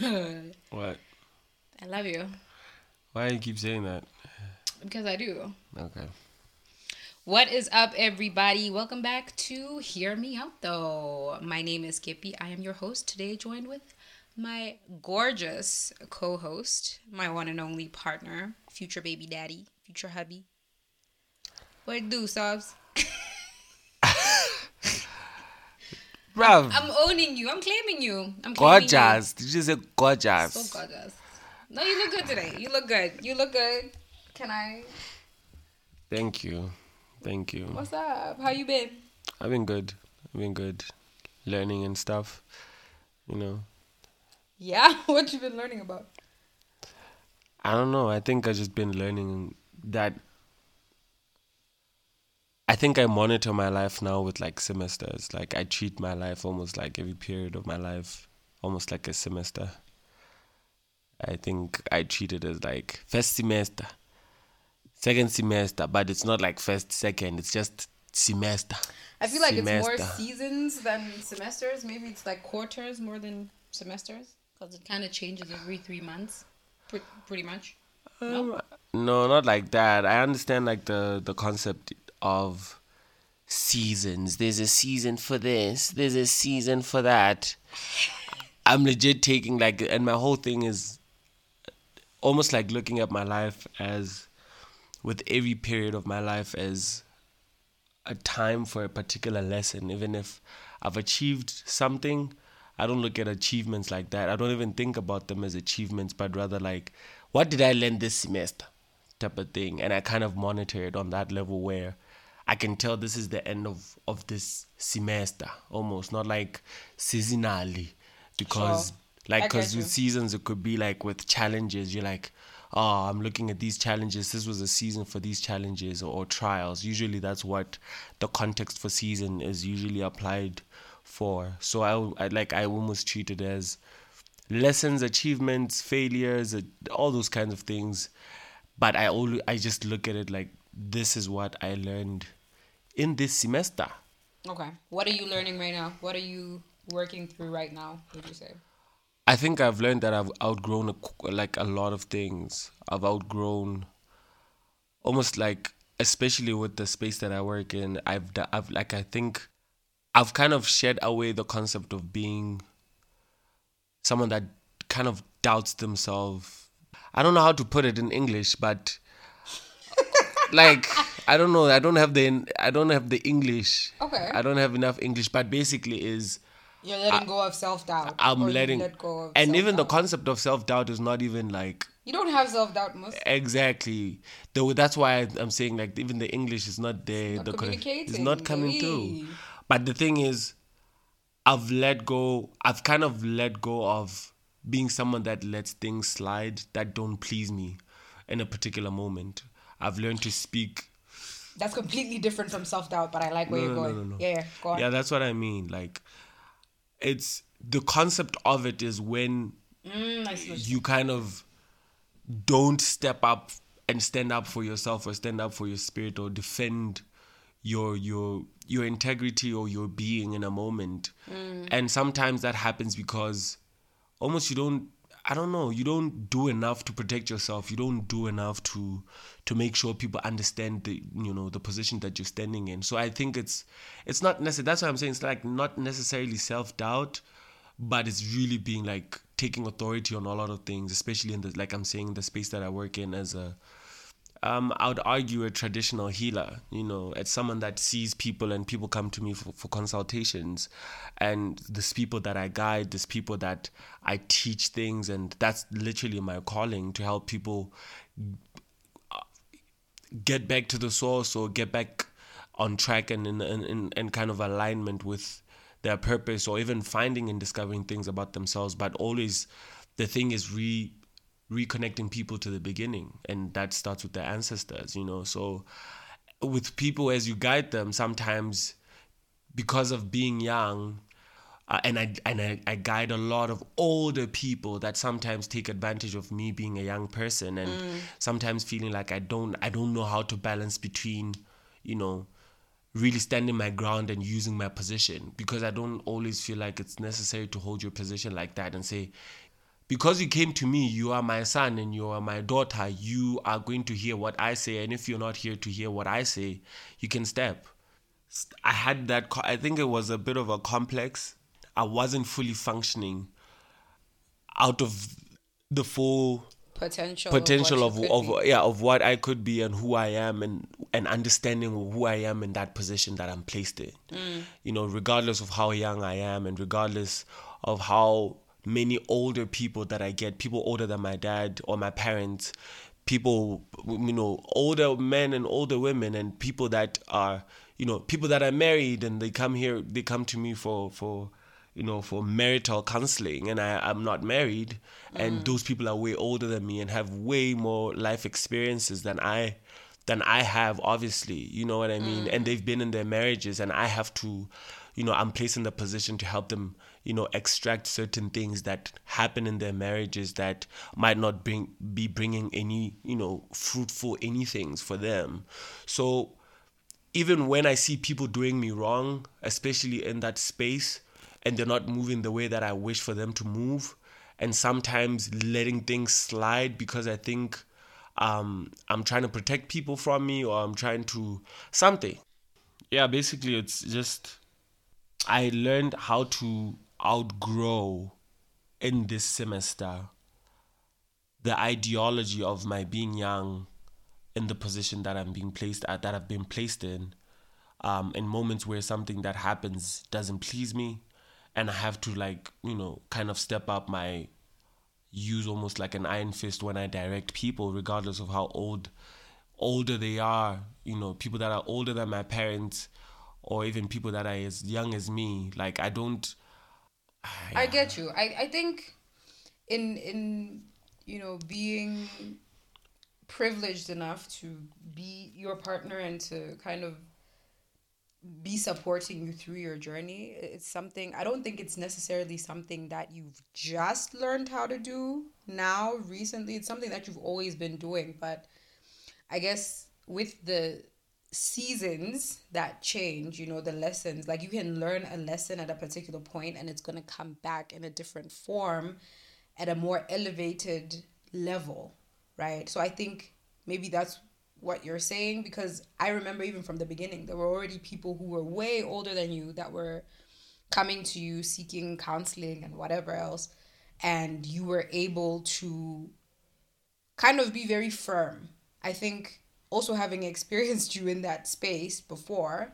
What? I love you Why do you keep saying that? because I do. Okay. What is up, everybody? Welcome back to Hear Me Out, though. My name is Kippy. I am your host today, joined with my gorgeous co host, my one and only partner, future baby daddy, future hubby. What do, Sobs? Bruv, I'm owning you. I'm claiming you. I'm claiming gorgeous. Did you say gorgeous? So gorgeous. No, you look good today. You look good. You look good. Can I? Thank you. Thank you. What's up? How you been? I've been good. I've been good. Learning and stuff. You know. Yeah. What you been learning about? I don't know. I think I've just been learning that. I think I monitor my life now with like semesters. Like I treat my life almost like every period of my life, almost like a semester. I think I treat it as like first semester, second semester, but it's not like first, second. It's just semester. I feel like it's more seasons than semesters. Maybe it's like quarters more than semesters because it kind of changes every three months, pretty much. No? Um, no, not like that. I understand like the the concept of seasons. There's a season for this. There's a season for that. I'm legit taking like, and my whole thing is almost like looking at my life as, with every period of my life as a time for a particular lesson. Even if I've achieved something, I don't look at achievements like that. I don't even think about them as achievements, but rather like, what did I learn this semester? Type of thing. And I kind of monitor it on that level where I can tell this is the end of, of this semester almost, not like seasonally. Because, Sure. like, because with seasons, it could be like with challenges, you're like, oh, I'm looking at these challenges. This was a season for these challenges or, or trials. Usually, that's what the context for season is usually applied for. So I, I like I almost treat it as lessons, achievements, failures, all those kinds of things. But I only I just look at it like this is what I learned in this semester. Okay. What are you learning right now? What are you working through right now? Would you say? I think I've learned that I've outgrown a, like a lot of things. I've outgrown almost like especially with the space that I work in. I've I've like I think I've kind of shed away the concept of being someone that kind of doubts themselves. I don't know how to put it in English, but like I don't know. I don't have the I don't have the English. Okay. I don't have enough English, but basically is You're letting go of self doubt. I'm letting let go of and even the concept of self doubt is not even like you don't have self doubt most. exactly. Though that's why I- I'm saying like even the English is not there. not the correct- it's not coming through. But the thing is, I've let go. I've kind of let go of being someone that lets things slide that don't please me in a particular moment. I've learned to speak That's completely different from self doubt, but I like where you're no, going. no, no. Yeah, yeah, go on. Yeah, that's what I mean. Like, it's the concept of it is when Mm, I see what you kind of don't step up and stand up for yourself or stand up for your spirit or defend your your your integrity or your being in a moment. And sometimes that happens because almost you don't I don't know, you don't do enough to protect yourself. You don't do enough to to make sure people understand the you know the position that you're standing in. So I think it's it's not necessary. That's what I'm saying it's like not necessarily self doubt, but it's really being like taking authority on a lot of things, especially in the like I'm saying the space that I work in as a um, I would argue a traditional healer. You know, it's someone that sees people and people come to me for, for consultations. And there's people that I guide, there's people that I teach things, and that's literally my calling to help people uh, get back to the source or get back on track and in, in, in kind of alignment with their purpose or even finding and discovering things about themselves. But always the thing is re reconnecting people to the beginning and that starts with their ancestors you know? So with people as you guide them sometimes because of being young uh, and I and I, I guide a lot of older people that sometimes take advantage of me being a young person and sometimes feeling like I don't I don't know how to balance between you know really standing my ground and using my position because I don't always feel like it's necessary to hold your position like that and say because you came to me, you are my son and you are my daughter. You are going to hear what I say, and if you're not here to hear what I say, you can step. I had that. co- I think it was a bit of a complex. I wasn't fully functioning out of the full Potential. potential of what of, yeah of what I could be and who I am and and understanding who I am in that position that I'm placed in. Mm. You know, regardless of how young I am and regardless of how many older people that I get, people older than my dad or my parents, people you know, older men and older women and people that are you know, people that are married and they come here they come to me for for you know, for marital counseling, and I, I'm not married, and mm. those people are way older than me and have way more life experiences than I than I have, obviously. You know what I mean? Mm. And they've been in their marriages, and I have to, you know, I'm placed in the position to help them, you know, extract certain things that happen in their marriages that might not bring be bringing any, you know, fruitful anythings for them. So even when I see people doing me wrong, especially in that space, and they're not moving the way that I wish for them to move, and sometimes letting things slide because I think um, I'm trying to protect people from me or I'm trying to something. Yeah, basically, it's just I learned how to outgrow in this semester the ideology of my being young in the position that I'm being placed at, that I've been placed in, um, in moments where something that happens doesn't please me, and I have to like you know kind of step up my use almost like an iron fist when I direct people, regardless of how old older they are. You know, people that are older than my parents, or even people that are as young as me. Like I don't. Ah, I get you. I, I think in in you know being privileged enough to be your partner and to kind of be supporting you through your journey it's something i don't think it's necessarily something that you've just learned how to do now recently it's something that you've always been doing but i guess with the seasons that change you know the lessons. Like you can learn a lesson at a particular point and it's going to come back in a different form at a more elevated level right? So i think maybe that's what you're saying because i remember even from the beginning there were already people who were way older than you that were coming to you seeking counseling and whatever else and you were able to kind of be very firm. I think also having experienced you in that space before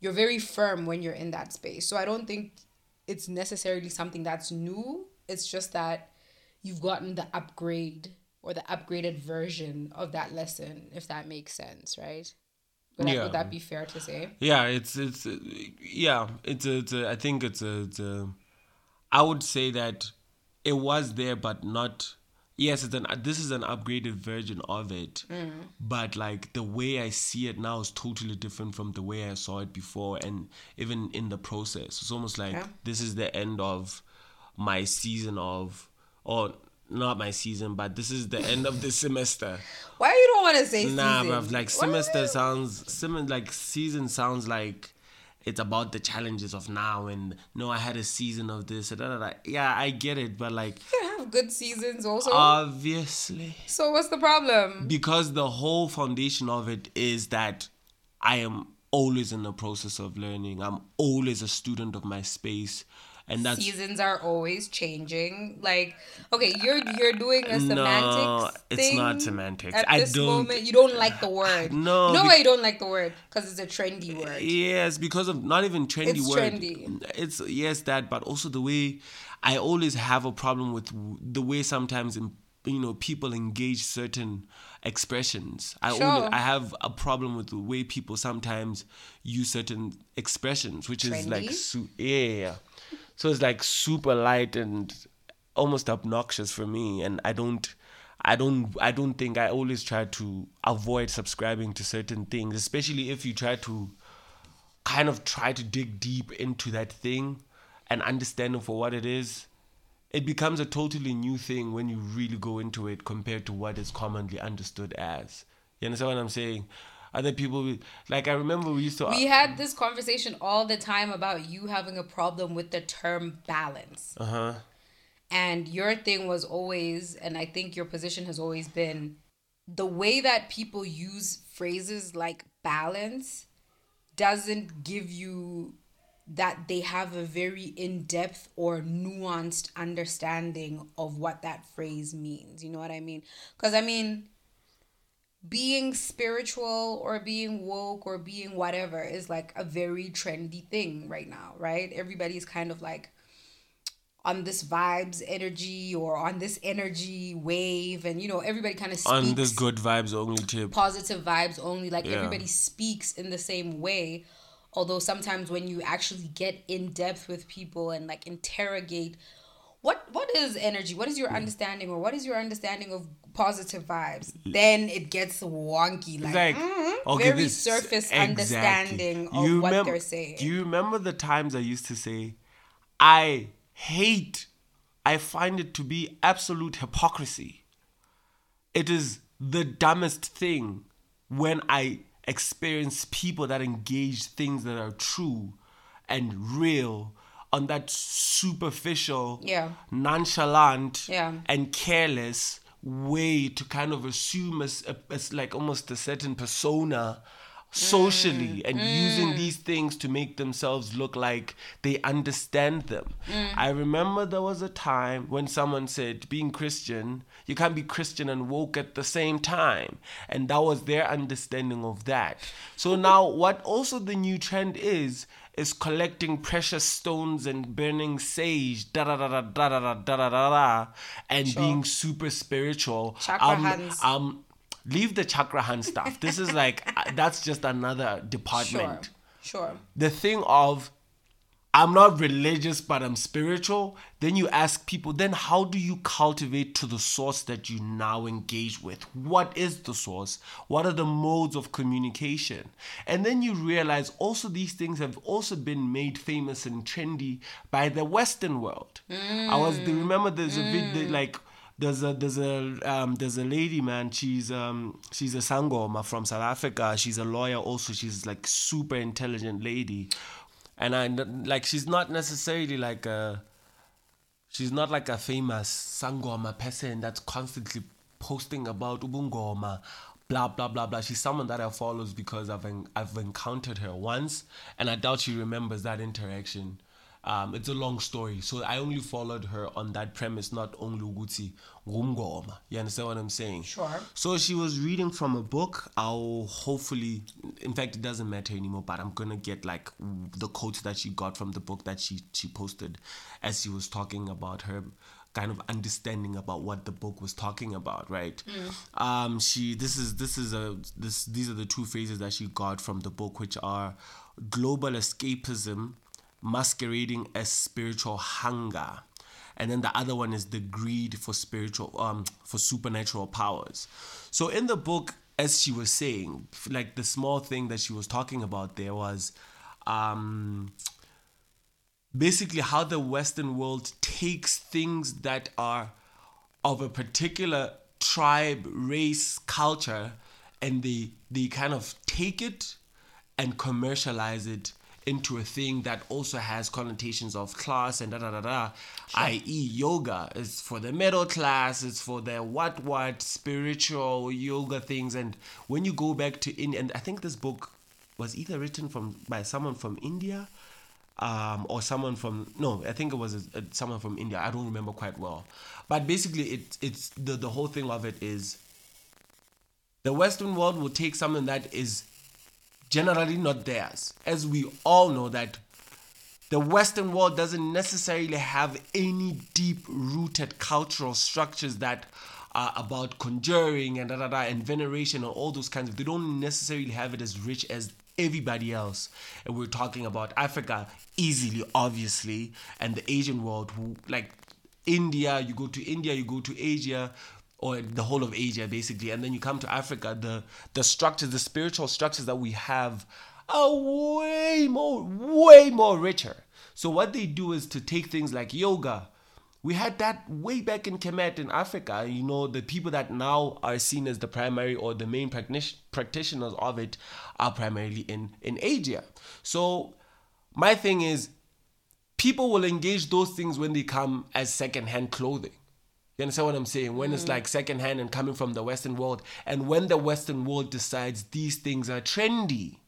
you're very firm when you're in that space so i don't think it's necessarily something that's new it's just that you've gotten the upgrade or the upgraded version of that lesson if that makes sense right would, that, Yeah. would that be fair to say Yeah, it's it's yeah, it's a, it's a I think it's a, it's a I would say that it was there, but not. Yes, it's an this is an upgraded version of it, mm-hmm. but like the way I see it now is totally different from the way I saw it before, and even in the process, it's almost like Yeah. this is the end of my season of, or not my season, but this is the end of the semester. why you don't want to say Nah, season? bruv, like semester sounds sim like season sounds like it's about the challenges of now and no, I had a season of this. Da, da, da. Yeah, I get it, but like you can have good seasons also obviously so what's the problem because the whole foundation of it is that I am always in the process of learning. I'm always a student of my space. And that's seasons are always changing. Like, okay, you're you're doing a semantics No, it's not semantics. At I this don't- moment, you don't like the word. No, no, be- you don't like the word? Because it's a trendy word. Yes, because of not even trendy It's word. trendy. It's yes that, but also the way I always have a problem with the way sometimes in, you know people engage certain expressions. I Sure. always, I have a problem with the way people sometimes use certain expressions, which is like Trendy? yeah. So it's like super light and almost obnoxious for me, and I don't. I don't I don't think I always try to avoid subscribing to certain things, especially if you try to kind of try to dig deep into that thing and understand it for what it is. It becomes a totally new thing when you really go into it compared to what is commonly understood as. You understand what I'm saying? Other people like I remember we used to We had this conversation all the time about you having a problem with the term balance. uh-huh. And your thing was always, and I think your position has always been the way that people use phrases like balance doesn't give you that they have a very in-depth or nuanced understanding of what that phrase means you know what i mean because i mean being spiritual or being woke or being whatever is like a very trendy thing right now right? Everybody's kind of like on this vibes energy or on this energy wave and you know everybody kind of on this good vibes only tip positive vibes only. Like yeah. everybody speaks in the same way. Although sometimes when you actually get in depth with people and like interrogate what what is energy? What is your mm. understanding or what is your understanding of positive vibes then it gets wonky like, like mm-hmm, okay, very this, surface exactly. understanding of you what mem- they're saying do you remember the times i used to say i hate, I find it to be absolute hypocrisy. It is the dumbest thing when I experience people that engage things that are true and real on that superficial, yeah. nonchalant, yeah. and careless way to kind of assume as, as like almost a certain persona socially mm. and mm. using these things to make themselves look like they understand them. Mm. I remember there was a time when someone said, being Christian, you can't be Christian and woke at the same time. And that was their understanding of that. So now, what also the new trend is, is collecting precious stones and burning sage, da da da da da da da da da da, and sure. being super spiritual. Chakra um, hands. Um, leave the chakra hand stuff. This is like that's just another department. Sure. Sure. The thing of I'm not religious, but I'm spiritual. Then you ask people, then how do you cultivate to the source that you now engage with? What is the source? What are the modes of communication? And then you realize also these things have also been made famous and trendy by the Western world. Mm. I was remember there's a video mm. like there's a there's a um, there's a lady man she's um she's a sangoma from south africa. She's a lawyer also. She's like super intelligent lady. And i like she's not necessarily like a she's not like a famous sangoma person that's constantly posting about ubungoma blah blah blah blah. She's someone that i follows because i've en- i've encountered her once and i doubt she remembers that interaction um, it's a long story. So I only followed her on that premise, not only Uguti Rumgoma. You understand what I'm saying? Sure. So she was reading from a book. I'll hopefully, in fact, it doesn't matter anymore, but I'm going to get like the quotes that she got from the book that she, she posted as she was talking about her kind of understanding about what the book was talking about right mm. um she this is this is a this these are the two phrases that she got from the book which are global escapism masquerading as spiritual hunger. And then the other one is the greed for spiritual um for supernatural powers. So in the book as she was saying like the small thing that she was talking about there was um basically how the western world takes things that are of a particular tribe race culture and they they kind of take it and commercialize it into a thing that also has connotations of class and da da da da, sure. i.e., yoga is for the middle class, it's for the what what spiritual yoga things. And when you go back to India, and I think this book was either written from by someone from India. Um, or someone from no, I think it was a, a, someone from India. I don't remember quite well, but basically, it, it's the the whole thing of it is the Western world will take something that is generally not theirs. As we all know that the Western world doesn't necessarily have any deep rooted cultural structures that are about conjuring and da, da, da, and veneration and all those kinds of they don't necessarily have it as rich as everybody else. And we're talking about Africa easily, obviously, and the Asian world who like India, you go to India, you go to Asia, or the whole of Asia basically, and then you come to Africa, the the structures, the spiritual structures that we have are way more, way more richer. So what they do is to take things like yoga. We had that way back in Kemet in Africa. You know, the people that now are seen as the primary or the main practitioners of it are primarily in in Asia. So my thing is people will engage those things when they come as secondhand clothing. You understand what I'm saying? When it's mm. like secondhand and coming from the Western world, and when the Western world decides these things are trendy.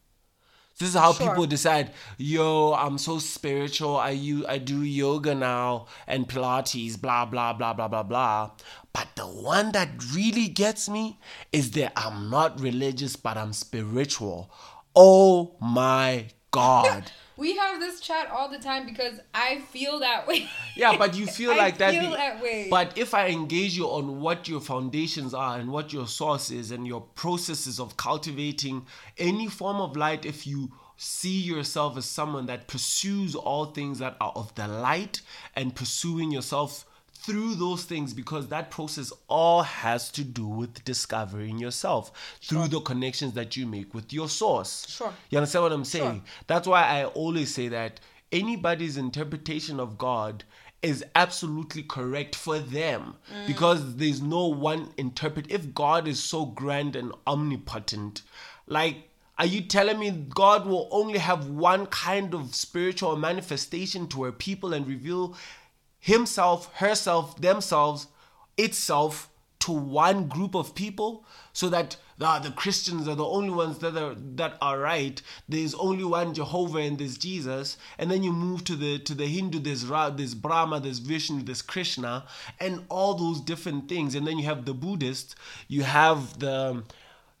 This is how Sure. people decide, yo, I'm so spiritual. I you I do yoga now and Pilates, blah blah blah blah blah blah. But the one that really gets me is that I'm not religious, but I'm spiritual. Oh my god. We have this chat all the time because I feel that way. Yeah, but you feel like that. feel be- that way. But if I engage you on what your foundations are and what your source is and your processes of cultivating any form of light, if you see yourself as someone that pursues all things that are of the light and pursuing yourself through those things because that process all has to do with discovering yourself through the connections that you make with your source. Sure. You understand what I'm saying? Sure. That's why I always say that anybody's interpretation of God is absolutely correct for them mm. because there's no one interpret. If God is so grand and omnipotent, like, are you telling me God will only have one kind of spiritual manifestation to her people and reveal himself, herself, themselves, itself to one group of people so that the, the Christians are the only ones that are that are right. There's only one Jehovah and there's Jesus. And then you move to the to the Hindu, there's Ra, there's Brahma, there's Vishnu, there's Krishna, and all those different things. And then you have the Buddhist, you have the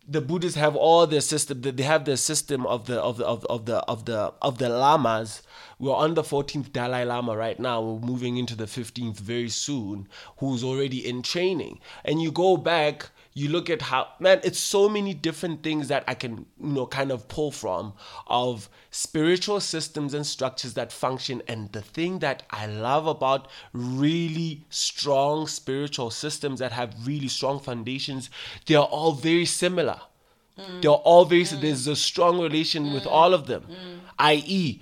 the Buddhists have all their system. They have their system of the of the of, of the of the of the lamas. We're on the 14th Dalai Lama right now. We're moving into the 15th very soon. Who's already in training? And you go back, you look at how man. It's so many different things that I can you know kind of pull from of spiritual systems and structures that function. And the thing that I love about really strong spiritual systems that have really strong foundations, they are all very similar. Mm. They're all very. Mm. There's a strong relation with mm. all of them, i.e.,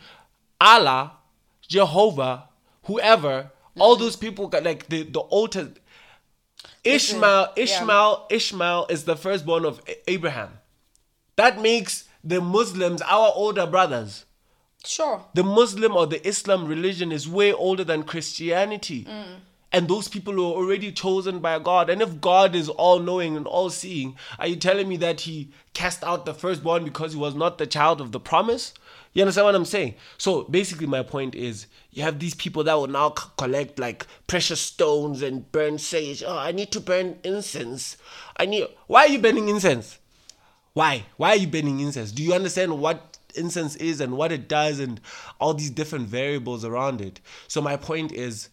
Allah, Jehovah, whoever. All those people got like the the Old Test- Ishmael. yeah. Ishmael. Ishmael is the firstborn of Abraham. That makes the Muslims our older brothers Sure. the Muslim or the Islam religion is way older than Christianity. Mm. And those people were already chosen by God. And if God is all knowing and all seeing, are you telling me that He cast out the firstborn because he was not the child of the promise? You understand what I'm saying? So basically, my point is you have these people that will now c- collect like precious stones and burn sage. Oh, I need to burn incense. I need. Why are you burning incense? Why? Why are you burning incense? Do you understand what incense is and what it does and all these different variables around it? So my point is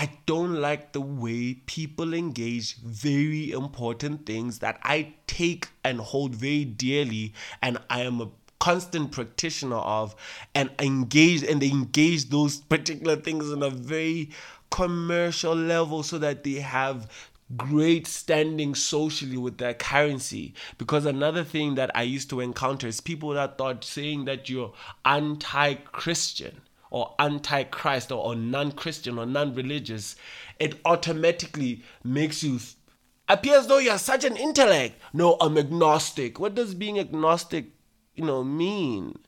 I don't like the way people engage very important things that I take and hold very dearly and I am a constant practitioner of and engage and they engage those particular things on a very commercial level so that they have great standing socially with their currency. Because another thing that i used to encounter is people that thought saying that you're anti-christian or anti-christ or, or non-christian or non-religious it automatically makes you appear as though you're such an intellect. No i'm agnostic. What does being agnostic you know mean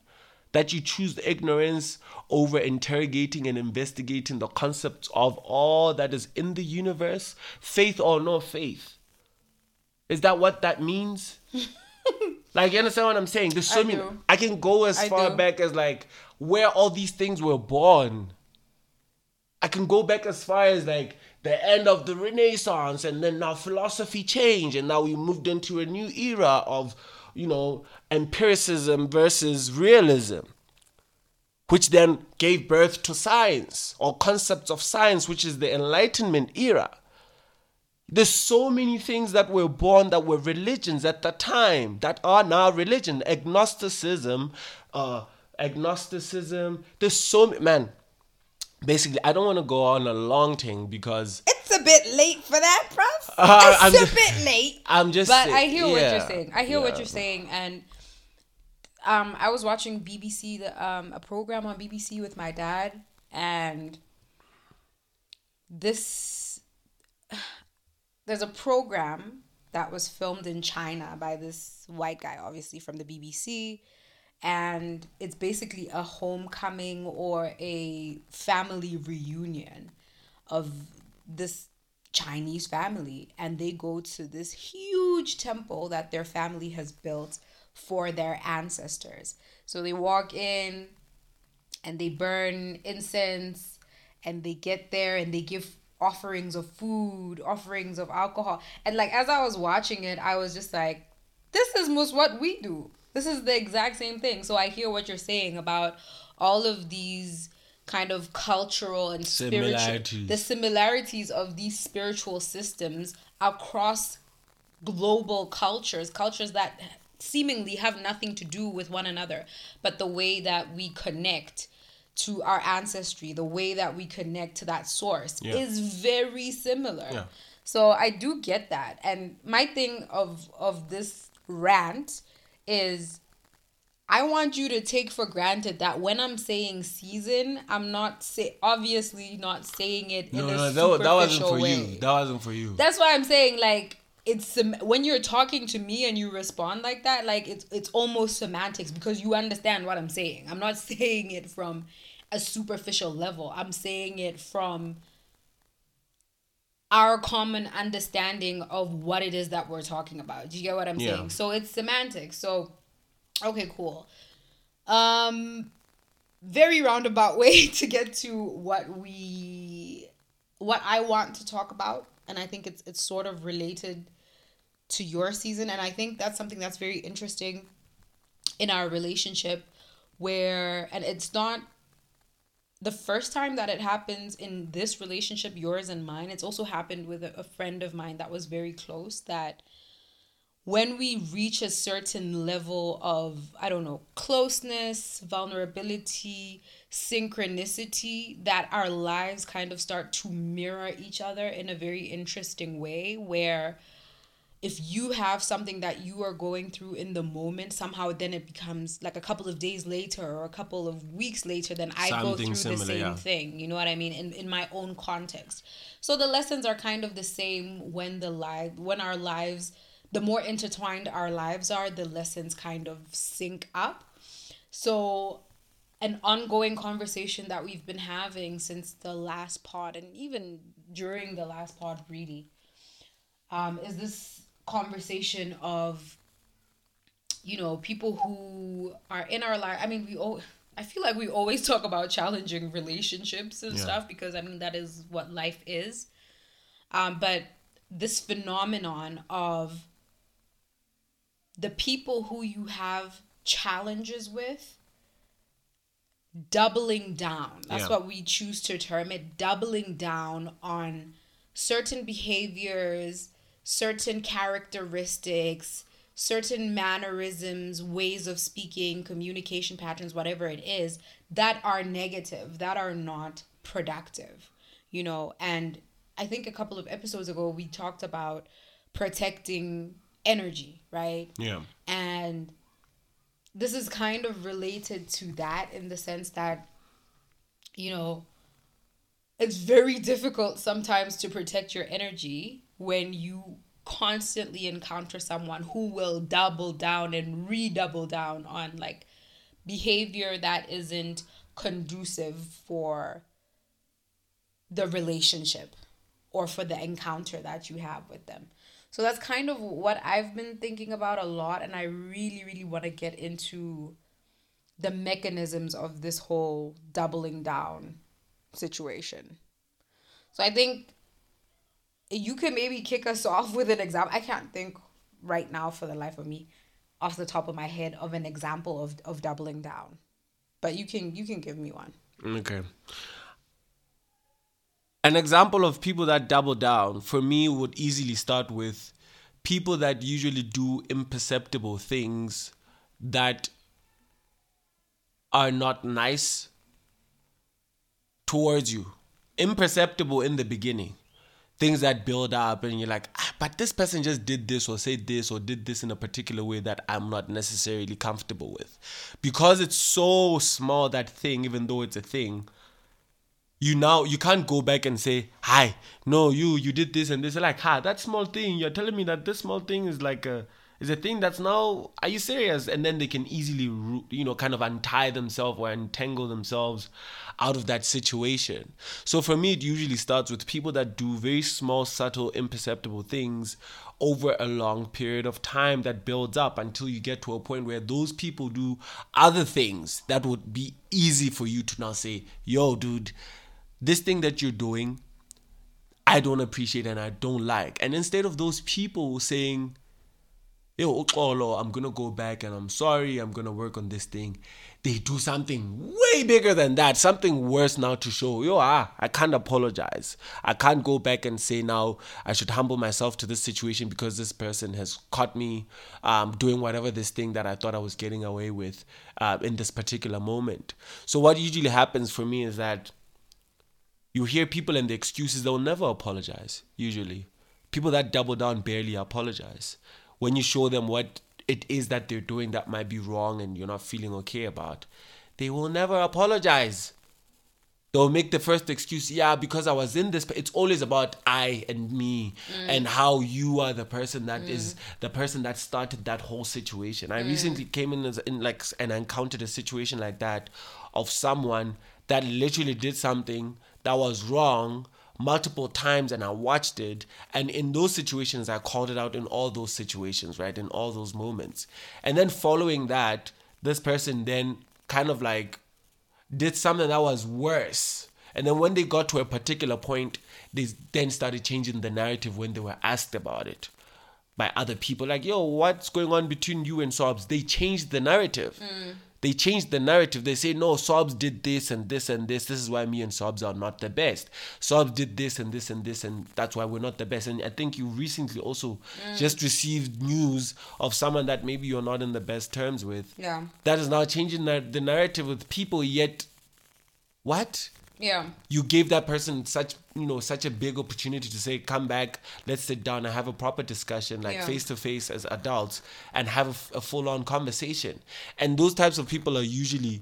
that you choose ignorance over interrogating and investigating the concepts of all that is in the universe, faith or no faith. Is that what that means? like, you understand what I'm saying? There's so I many. do. I can go as I far do. back as like where all these things were born. I can go back as far as like the end of the Renaissance, and then now philosophy changed, and now we moved into a new era of, you know, empiricism versus realism, which then gave birth to science or concepts of science, which is the Enlightenment era. There's so many things that were born that were religions at the time that are now religion. Agnosticism, uh, agnosticism. There's so ma- man. Basically, I don't want to go on a long thing because It's a bit late for that, bruv. Uh, it's I'm a just- bit late. I'm just. But say- I hear what you're saying. I hear what you're saying, and um, I was watching BBC, the um, a program on BBC with my dad, and this there's a program that was filmed in China by this white guy, obviously from the BBC, and it's basically a homecoming or a family reunion of this Chinese family and they go to this huge temple that their family has built for their ancestors. So they walk in and they burn incense and they get there and they give offerings of food, offerings of alcohol. And like as I was watching it, I was just like, this is most what we do. This is the exact same thing. So I hear what you're saying about all of these kind of cultural and spiritual the similarities of these spiritual systems across global cultures, cultures that seemingly have nothing to do with one another, but the way that we connect to our ancestry, the way that we connect to that source Yeah. is very similar. Yeah. So I do get that. And my thing of of this rant is I want you to take for granted that when I'm saying season, I'm not say obviously not saying it No, in a no, that, that wasn't for way. you. That wasn't for you. That's why I'm saying like it's when you're talking to me and you respond like that, like it's it's almost semantics because you understand what I'm saying. I'm not saying it from a superficial level. I'm saying it from our common understanding of what it is that we're talking about. Do you get what I'm Yeah. saying? So it's semantics. So okay, cool. Um very roundabout way to get to what we what I want to talk about and I think it's it's sort of related to your season and I think that's something that's very interesting in our relationship where and it's not the first time that it happens in this relationship yours and mine it's also happened with a, a friend of mine that was very close that when we reach a certain level of i don't know closeness vulnerability synchronicity that our lives kind of start to mirror each other in a very interesting way where if you have something that you are going through in the moment somehow then it becomes like a couple of days later or a couple of weeks later then i go through similar, the same yeah. thing. You know what i mean? In, in my own context. So the lessons are kind of the same when the live when our lives the more intertwined our lives are the lessons kind of sync up. So an ongoing conversation that we've been having since the last pod and even during the last pod really um, is this conversation of you know people who are in our life i mean we all i feel like we always talk about challenging relationships and Yeah. stuff because i mean that is what life is um, but this phenomenon of the people who you have challenges with doubling down that's Yeah. what we choose to term it doubling down on certain behaviors certain characteristics certain mannerisms ways of speaking communication patterns whatever it is that are negative that are not productive you know and i think a couple of episodes ago we talked about protecting energy right Yeah. and this is kind of related to that in the sense that, you know, it's very difficult sometimes to protect your energy when you constantly encounter someone who will double down and redouble down on like behavior that isn't conducive for the relationship or for the encounter that you have with them. So that's kind of what I've been thinking about a lot and I really really want to get into the mechanisms of this whole doubling down situation. So I think you can maybe kick us off with an example. I can't think right now for the life of me off the top of my head of an example of, of doubling down. But you can you can give me one. Okay. An example of people that double down for me would easily start with people that usually do imperceptible things that are not nice towards you. Imperceptible in the beginning. Things that build up and you're like, ah, but this person just did this or said this or did this in a particular way that I'm not necessarily comfortable with. Because it's so small, that thing, even though it's a thing, you now you can't go back and say hi no you you did this and this like ha that small thing you're telling me that this small thing is like a is a thing that's now are you serious and then they can easily you know kind of untie themselves or entangle themselves out of that situation so for me it usually starts with people that do very small subtle imperceptible things over a long period of time that builds up until you get to a point where those people do other things that would be easy for you to now say yo dude this thing that you're doing I don't appreciate and I don't like. And instead of those people saying, yo, Uxolo, I'm gonna go back and I'm sorry, I'm gonna work on this thing, they do something way bigger than that, something worse now to show, yo, ah, I can't apologize. I can't go back and say now I should humble myself to this situation because this person has caught me um, doing whatever this thing that I thought I was getting away with uh, in this particular moment. So, what usually happens for me is that you hear people and the excuses they'll never apologize usually people that double down barely apologize when you show them what it is that they're doing that might be wrong and you're not feeling okay about they will never apologize they'll make the first excuse yeah because i was in this it's always about i and me mm. and how you are the person that mm. is the person that started that whole situation i mm. recently came in as in like and encountered a situation like that of someone that literally did something that was wrong multiple times and I watched it. And in those situations, I called it out in all those situations, right? In all those moments. And then following that, this person then kind of like did something that was worse. And then when they got to a particular point, they then started changing the narrative when they were asked about it by other people. Like, yo, what's going on between you and Sobs? They changed the narrative. Mm they change the narrative. They say, no, Sobs did this and this and this. This is why me and Sobs are not the best. Sobs did this and this and this, and that's why we're not the best. And I think you recently also mm. just received news of someone that maybe you're not in the best terms with. Yeah. That is now changing the, the narrative with people, yet, what? Yeah. You gave that person such you know such a big opportunity to say come back let's sit down and have a proper discussion like face to face as adults and have a, a full on conversation and those types of people are usually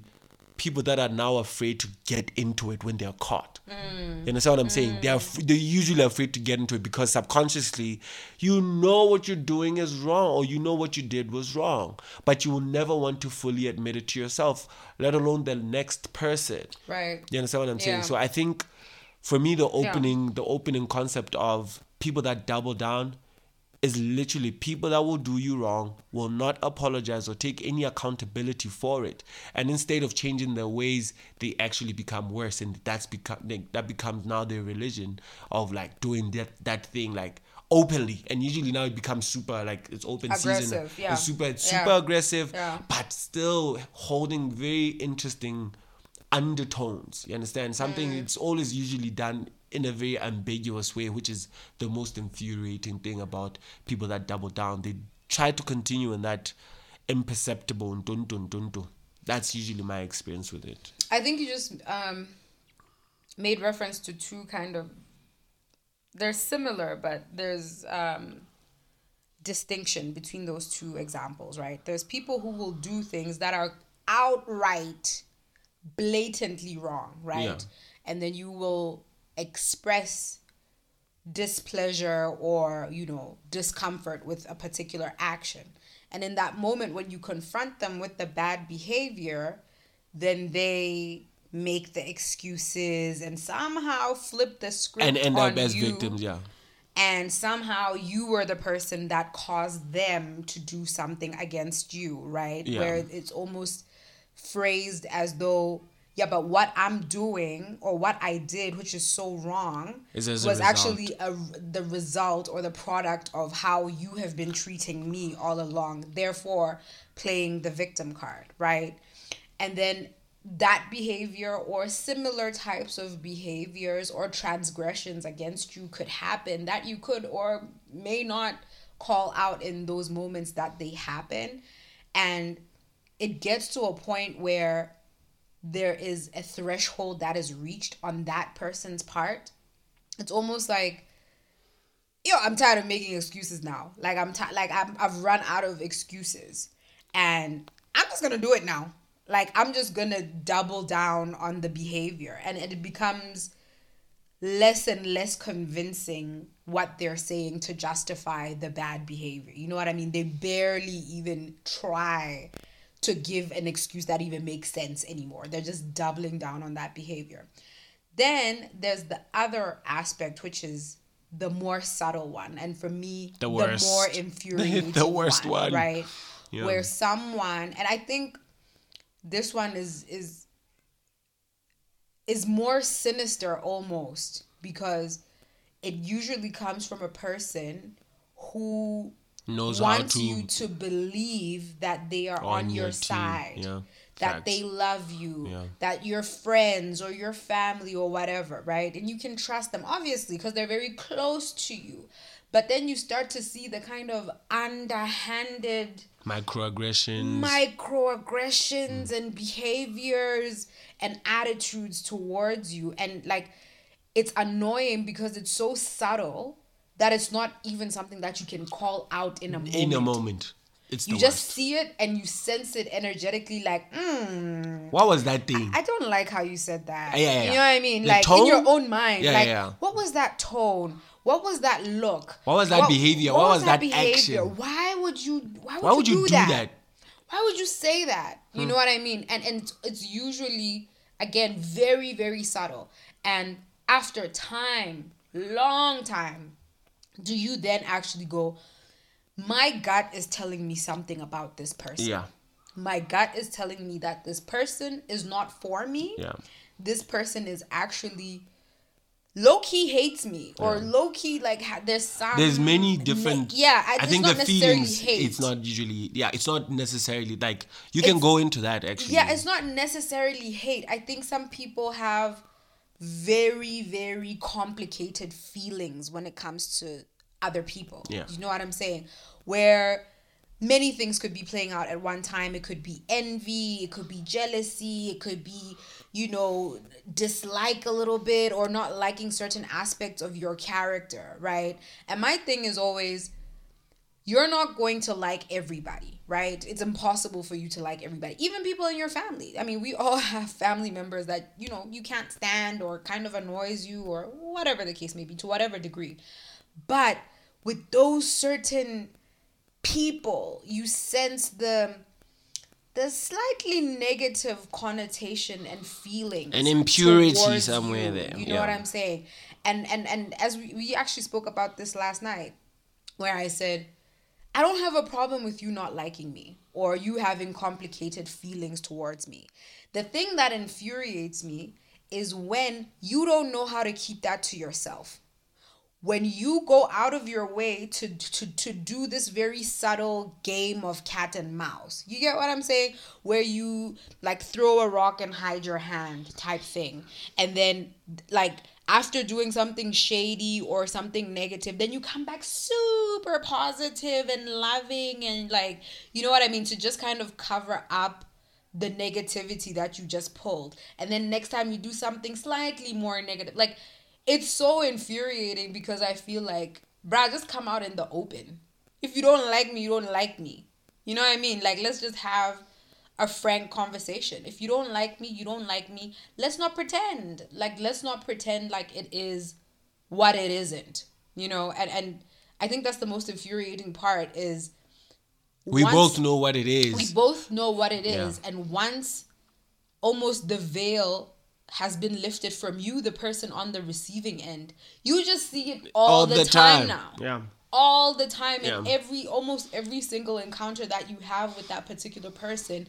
people that are now afraid to get into it when they're caught. Mm. You understand what I'm mm. saying? They're they're usually afraid to get into it because subconsciously, you know what you're doing is wrong, or you know what you did was wrong, but you will never want to fully admit it to yourself, let alone the next person. Right. You understand what I'm saying? So I think, for me, the opening yeah. the opening concept of people that double down is literally people that will do you wrong will not apologize or take any accountability for it and instead of changing their ways they actually become worse and that's become that becomes now their religion of like doing that that thing like openly and usually now it becomes super like it's open aggressive, season yeah. it's super it's super yeah. aggressive yeah. but still holding very interesting undertones you understand something mm. it's always usually done in a very ambiguous way, which is the most infuriating thing about people that double down. They try to continue in that imperceptible dun dun dun dun. That's usually my experience with it. I think you just um, made reference to two kind of. They're similar, but there's um, distinction between those two examples, right? There's people who will do things that are outright, blatantly wrong, right? Yeah. And then you will express displeasure or you know discomfort with a particular action. And in that moment when you confront them with the bad behavior then they make the excuses and somehow flip the script and end up as victims yeah. And somehow you were the person that caused them to do something against you right? Yeah. where it's almost phrased as though yeah, but what I'm doing or what I did, which is so wrong, is was a actually a, the result or the product of how you have been treating me all along. Therefore, playing the victim card, right? And then that behavior or similar types of behaviors or transgressions against you could happen that you could or may not call out in those moments that they happen. And it gets to a point where there is a threshold that is reached on that person's part, it's almost like, yo, I'm tired of making excuses now. Like I'm tired, like I'm, I've run out of excuses, and I'm just gonna do it now. Like I'm just gonna double down on the behavior, and it becomes less and less convincing what they're saying to justify the bad behavior. You know what I mean? They barely even try to give an excuse that even makes sense anymore. They're just doubling down on that behavior. Then there's the other aspect, which is the more subtle one, and for me, The the, more infuriating, The worst one. right? Yeah. Where someone, and I think this one is is is more sinister almost because it usually comes from a person who Knows wants to you to believe that they are on, your, team. side Yeah. that Facts. they love you, Yeah. that your friends or your family or whatever, right? And you can trust them, obviously, because they're very close to you. But then you start to see the kind of underhanded microaggressions. microaggressions mm. and behaviors and attitudes towards you. And like, it's annoying because it's so subtle that it's not even something that you can call out in a moment. in a moment. It's You just worst. see it and you sense it energetically, like, mm, What was that thing? I don't like how you said that. Yeah, yeah, You know what I mean? The like in your own mind. Yeah, like, yeah, yeah. what was that tone? What was that look? What was that behavior? What was that action? Why would you? Why would, Why would you do that? that? Why would you say that? You know what I mean? And and it's, it's usually again very very subtle. And after time, long time, do you then actually go? My gut is telling me something about this person Yeah. my gut is telling me that this person is not for me. Yeah. This person is actually low key hates me or low key like ha- there's some There's many different. yeah, I, I think not the feelings. hate. It's not usually. Yeah, it's not necessarily like you can go into that actually. Yeah, it's not necessarily hate. I think some people have very, very complicated feelings when it comes to other people. Yeah. You know what I'm saying? Where many things could be playing out at one time. It could be envy, it could be jealousy, it could be, you know, dislike a little bit or not liking certain aspects of your character, right? And my thing is always you're not going to like everybody, right? It's impossible for you to like everybody, even people in your family. I mean, we all have family members that, you know, you can't stand or kind of annoys you or whatever the case may be, to whatever degree. But with those certain people, you sense the the slightly negative connotation and feeling An impurity somewhere you. there, You know yeah. what I'm saying? And and and as we, we actually spoke about this last night, where I said, I don't have a problem with you not liking me or you having complicated feelings towards me. The thing that infuriates me is when you don't know how to keep that to yourself. When you go out of your way to, to, to do this very subtle game of cat and mouse. You get what I'm saying? Where you like throw a rock and hide your hand type thing. And then like after doing something shady or something negative, then you come back super positive and loving and like, you know what I mean? To just kind of cover up the negativity that you just pulled. And then next time you do something slightly more negative. Like, it's so infuriating because I feel like, bruh, just come out in the open. If you don't like me, you don't like me. You know what I mean? Like, let's just have a frank conversation. If you don't like me, you don't like me. Let's not pretend. Like, let's not pretend like it is what it isn't. You know, and and I think that's the most infuriating part is we both know what it is. we both know what it is Yeah. and once almost the veil has been lifted from you the person on the receiving end. You just see it all, the, time, now. Yeah. all the time. In every almost every single encounter that you have with that particular person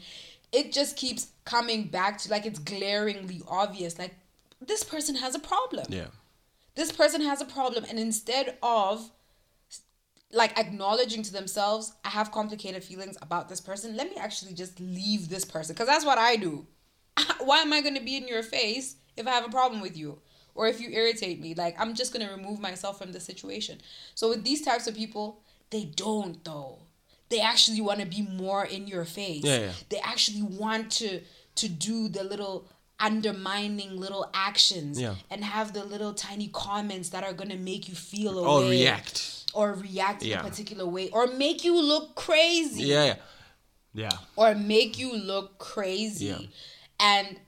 it just keeps coming back to like it's glaringly obvious like this person has a problem. Yeah. this person has a problem. And instead of like acknowledging to themselves i have complicated feelings about this person. Let me actually just leave this person. Because that's what i do why am i going to be in your face if i have a problem with you or if you irritate me like i'm just going to remove myself from the situation so with these types of people they don't though they actually want to be more in your face Yeah, yeah. they actually want to to do the little undermining little actions Yeah. and have the little tiny comments that are gonna make you feel a Or react. or react in a particular way or make you look crazy Yeah. Yeah. Yeah. or make you look crazy Yeah. And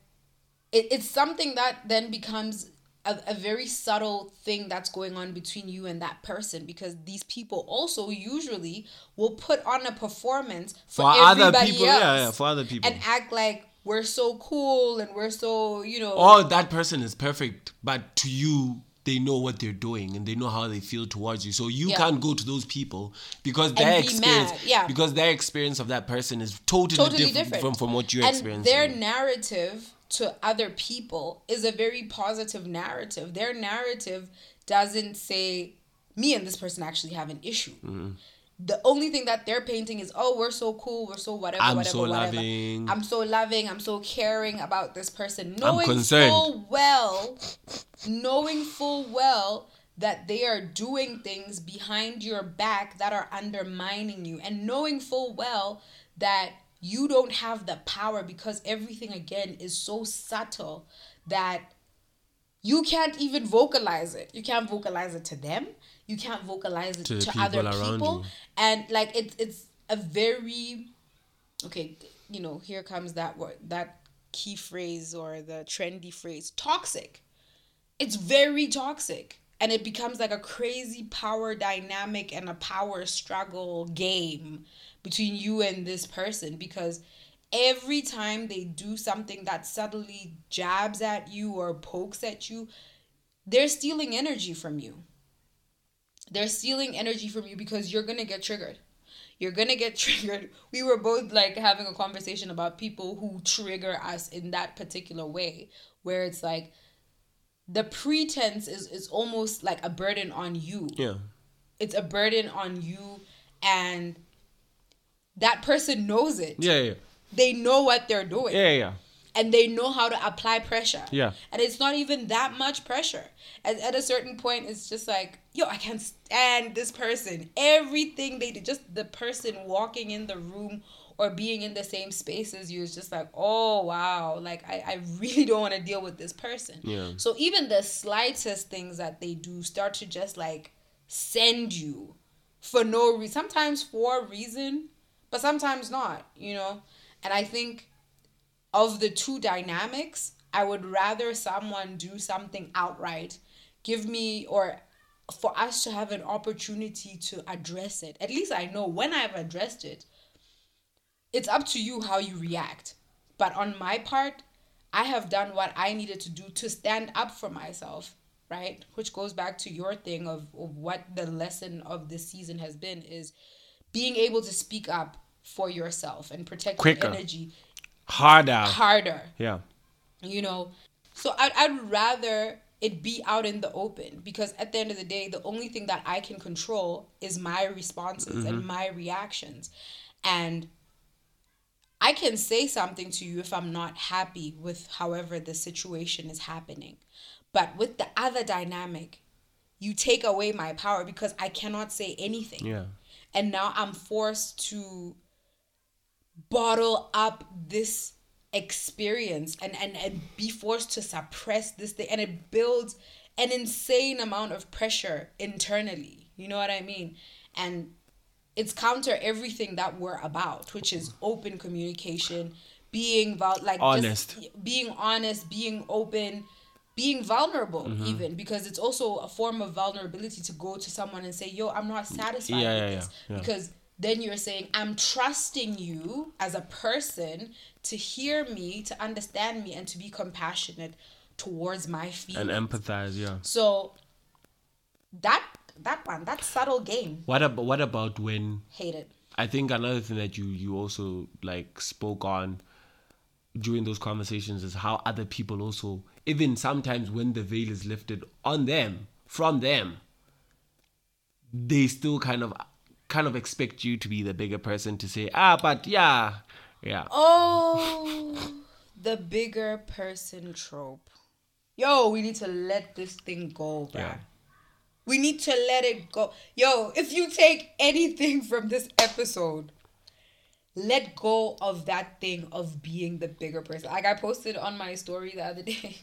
it, it's something that then becomes a, a very subtle thing that's going on between you and that person because these people also usually will put on a performance for, For other people, yeah, yeah, for other people. and act like we're so cool and we're so you know or that person is perfect, but to you, they know what they're doing and they know how they feel towards you. So you Yeah. can't go to those people because their be experience, mad, yeah. because their experience of that person is totally, totally different, different From, from what you're and experiencing. their narrative to other people is a very positive narrative their narrative doesn't say me and this person actually have an issue Mm-hmm. The only thing that they're painting is oh we're so cool we're so whatever I'm whatever so whatever. loving. i'm so loving i'm so caring about this person. Knowing concerned. full well knowing full well that they are doing things behind your back that are undermining you. And knowing full well that you don't have the power because everything again is so subtle that you can't even vocalize it. You can't vocalize it to them you can't vocalize it To to, other people around people. you. and like it's it's a very okay you know here comes that word that key phrase or the trendy phrase toxic. It's very toxic. And it becomes like a crazy power dynamic and a power struggle game between you and this person because every time they do something that subtly jabs at you or pokes at you they're stealing energy from you they're stealing energy from you because you're gonna get triggered you're gonna get triggered we were both like having a conversation about people who trigger us in that particular way where it's like the pretense is is almost like a burden on you yeah. it's a burden on you and that person knows it Yeah, yeah. they know what they're doing Yeah, yeah. and they know how to apply pressure. Yeah. And it's not even that much pressure. At, at a certain point, it's just like, yo, I can't stand this person. Everything they do, just the person walking in the room or being in the same space as you is just like, oh, wow. Like, I, I really don't want to deal with this person. Yeah. So even the slightest things that they do start to just like send you for no reason. Sometimes for a reason, but sometimes not, you know? And I think of the two dynamics, I would rather someone do something outright, give me, or for us to have an opportunity to address it. At least I know when I've addressed it, it's up to you how you react. But on my part, I have done what I needed to do to stand up for myself, right? Which goes back to your thing of, of what the lesson of this season has been is being able to speak up for yourself and protect Quicker. your energy Harder. harder Yeah. you know so I'd, I'd rather it be out in the open. Because at the end of the day the only thing that i can control is my responses and mm-hmm. my reactions. And i can say something to you if i'm not happy with however the situation is happening. But with the other dynamic you take away my power because i cannot say anything. Yeah. and now I'm forced to bottle up this experience and, and and be forced to suppress this thing and it builds an insane amount of pressure internally you know what i mean and it's counter everything that we're about which is open communication being vul- like Honest. just being honest being open being vulnerable Mm-hmm. even because it's also a form of vulnerability to go to someone and say yo i'm not satisfied Yeah, with yeah, this yeah, yeah. because then you're saying i'm trusting you as a person to hear me to understand me and to be compassionate towards my feelings. And empathize, yeah. so that that one that subtle game. What about what about when hate it. I think another thing that you you also like spoke on during those conversations is how other people also even sometimes when the veil is lifted on them from them they still kind of kind of expect you to be the bigger person to say ah but yeah yeah oh the bigger person trope yo we need to let this thing go bruh. Yeah. we need to let it go yo if you take anything from this episode let go of that thing of being the bigger person. Like I posted on my story the other day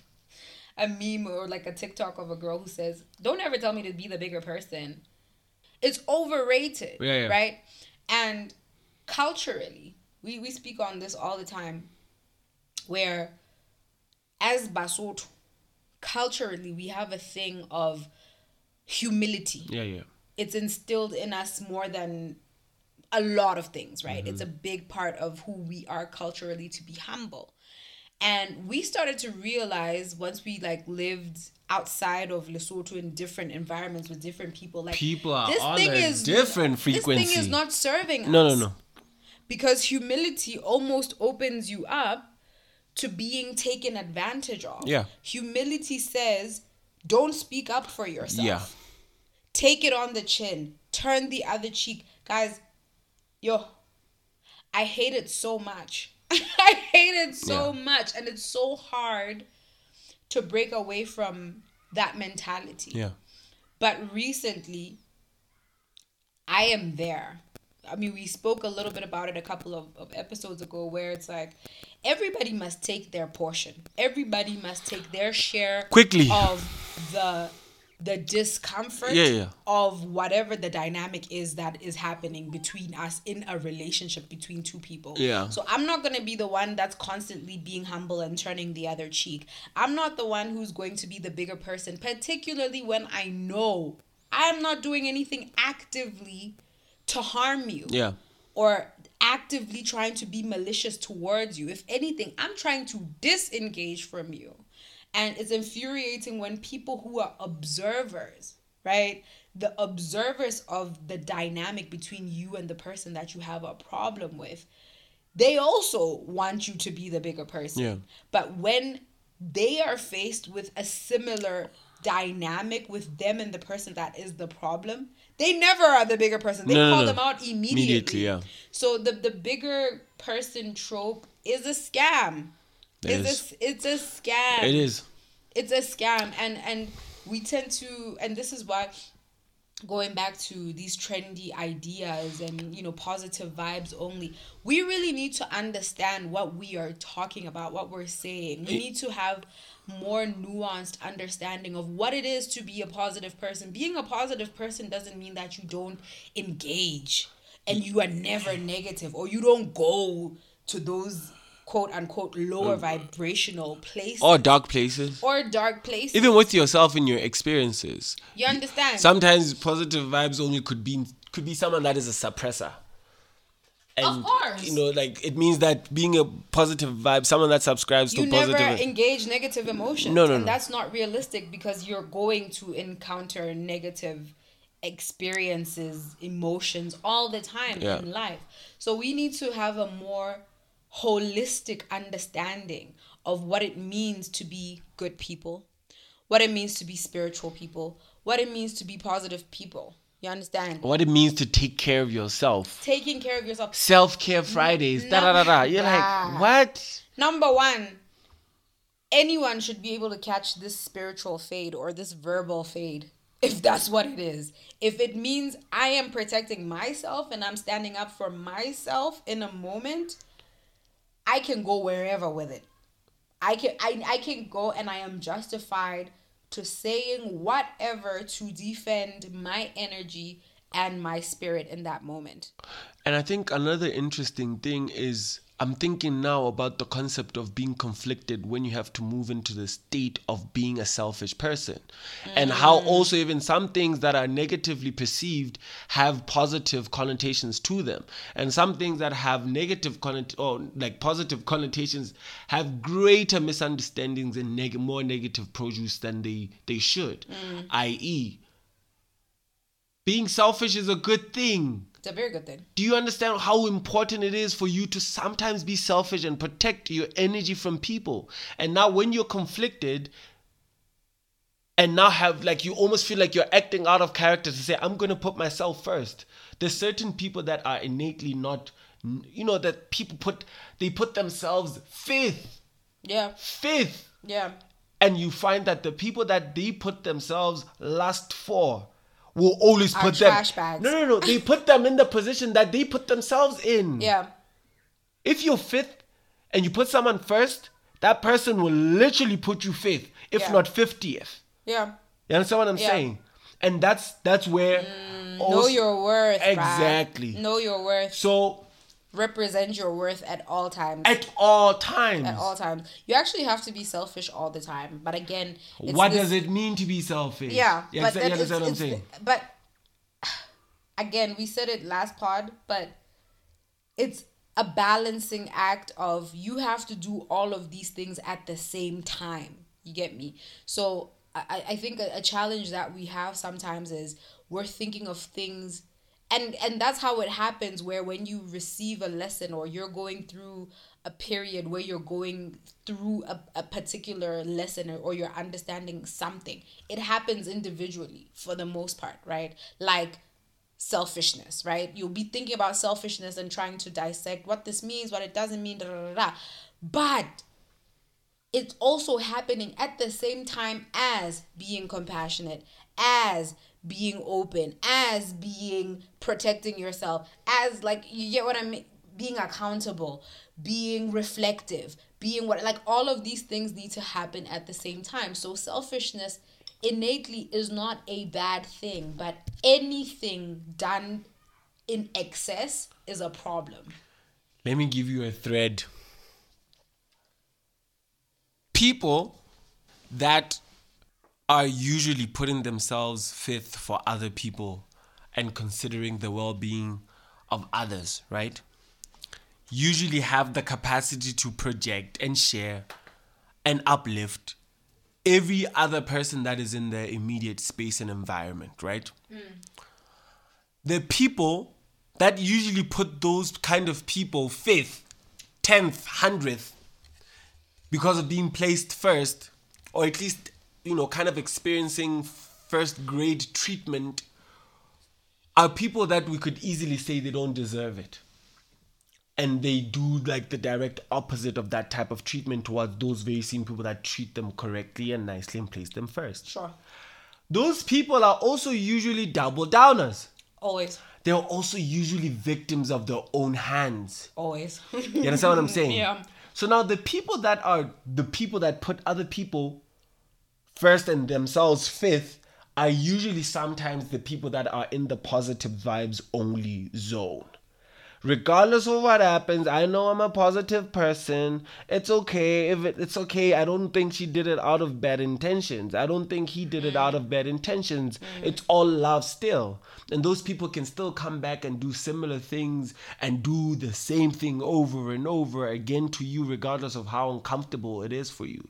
a meme or like a TikTok of a girl who says, Don't ever tell me to be the bigger person. It's overrated. Yeah, yeah. Right? And culturally, we, we speak on this all the time where as Basotho, culturally we have a thing of humility. Yeah, yeah. It's instilled in us more than a lot of things, right? It's a Mm-hmm. big part of who we are culturally to be humble. And we started to realize once we like lived outside of Lesotho in different environments with different people, like People are on a different frequency. This thing is not serving No, us no, no. because humility almost opens you up to being taken advantage of. Yeah. Humility says, don't speak up for yourself. Yeah. Take it on the chin. Turn the other cheek. Guys, yo, I hate it so much. I hate it so Yeah. much. And it's so hard to break away from that mentality. Yeah. But recently, I am there. I mean, we spoke a little bit about it a couple of, of episodes ago where it's like everybody must take their portion. Everybody must take their share Quickly. of the the discomfort Yeah, yeah. of whatever the dynamic is that is happening between us in a relationship between two people. Yeah. So I'm not going to be the one that's constantly being humble and turning the other cheek. I'm not the one who's going to be the bigger person, particularly when I know I'm not doing anything actively to harm you Yeah. or actively trying to be malicious towards you. If anything, I'm trying to disengage from you. And it's infuriating when people who are observers, right? The observers of the dynamic between you and the person that you have a problem with, they also want you to be the bigger person. Yeah. But when they are faced with a similar dynamic with them and the person that is the problem, they never are the bigger person. They No, call no. them out immediately. Immediately, yeah. So the the bigger person trope is a scam. It It's a, it's a scam. It is. It's a scam, and and we tend to, and this is why going back to these trendy ideas and you know positive vibes only we really need to understand what we are talking about what we're saying we need to have more nuanced understanding of what it is to be a positive person being a positive person doesn't mean that you don't engage and you are never negative or you don't go to those quote unquote lower mm. vibrational places Or dark places. or dark places Even with yourself in your experiences. you understand Sometimes positive vibes only could be could be someone that is a suppressor. And, course. You know, like it means that being a positive vibe, someone that subscribes you to never positive. engage negative emotions. No, no, and no. that's not realistic because you're going to encounter negative experiences, emotions all the time Yeah. in life. So we need to have a more holistic understanding of what it means to be good people, what it means to be spiritual people, what it means to be positive people. You understand? what it means to take care of yourself. Taking care of yourself. Self care Fridays. Da da da da. You're Nah. like, what? Number one, anyone should be able to catch this spiritual fade or this verbal fade, if that's what it is. If it means I am protecting myself and I'm standing up for myself in a moment, I can go wherever with it. I can I, I can go and I am justified to saying whatever to defend my energy and my spirit in that moment. And I think another interesting thing is I'm thinking now about the concept of being conflicted when you have to move into the state of being a selfish person. And how mm. also even some things that are negatively perceived have positive connotations to them. And some things that have negative connot or like positive connotations have greater misunderstandings and neg- more negative produce than they, they should. Mm. I.e., being selfish is a good thing. It's a very good thing. Do you understand how important it is for you to sometimes be selfish and protect your energy from people? And now, when you're conflicted, and now have like you almost feel like you're acting out of character to say, I'm gonna put myself first. There's certain people that are innately not, you know, that people put they put themselves fifth, Yeah. fifth, Yeah. and you find that the people that they put themselves last for will always put them. trash bags. No, no, no. They put them in the position that they put themselves in. Yeah. If you're fifth and you put someone first, that person will literally put you fifth, if Yeah. not fiftieth. Yeah. You understand what I'm Yeah. saying? And that's that's where mm, Know also- your worth. Exactly. Know your worth. so represent your worth at all times. At all times. At all times. You actually have to be selfish all the time. But again, it's what this- does it mean to be selfish? Yeah, yeah but exa- you understand what I'm saying? But again, we said it last pod, but it's a balancing act of you have to do all of these things at the same time. You get me? So I, I think a, a challenge that we have sometimes is we're thinking of things and and that's how it happens where when you receive a lesson or you're going through a period where you're going through a, a particular lesson or, or you're understanding something it happens individually for the most part right like selfishness right you'll be thinking about selfishness and trying to dissect what this means what it doesn't mean da, da, da, da. but it's also happening at the same time as being compassionate, as being open, as being protecting yourself, as like you get what I mean, being accountable, being reflective, being what like all of these things need to happen at the same time. So selfishness innately is not a bad thing, but anything done in excess is a problem. Let me give you a thread. People that are usually putting themselves fifth for other people and considering the well being of others, right? Usually have the capacity to project and share and uplift every other person that is in their immediate space and environment, right? Mm. the people that usually put those kind of people fifth, tenth, hundredth, because of being placed first, or at least, you know, kind of experiencing first grade treatment, are people that we could easily say they don't deserve it. And they do like the direct opposite of that type of treatment towards those very same people that treat them correctly and nicely and place them first. Sure. Those people are also usually double downers Always. they're also usually victims of their own hands. Always. You understand what I'm saying? Yeah. So now the people that are the people that put other people first and themselves fifth are usually sometimes the people that are in the positive vibes only zone. Regardless of what happens, I know I'm a positive person. It's okay if it, it's okay. I don't think she did it out of bad intentions. I don't think he did it out of bad intentions. Mm. It's all love still. And those people can still come back and do similar things and do the same thing over and over again to you, regardless of how uncomfortable it is for you.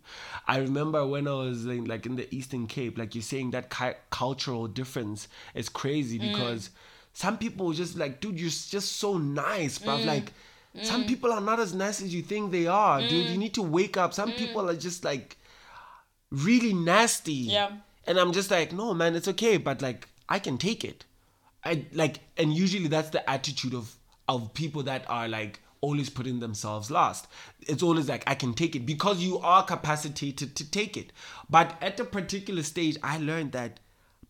I remember when I was in, like in the Eastern Cape, like you're saying, that cultural difference is crazy mm. because some people were just like, dude, you're just so nice, but Mm. Like, some mm. people are not as nice as you think they are, dude. Mm. You need to wake up. Some mm. people are just like really nasty. Yeah. And I'm just like, no, man, it's okay, but like, I can take it. I like, and usually that's the attitude of of people that are like always putting themselves last. It's always like I can take it because you are capacitated to take it. But at a particular stage, I learned that,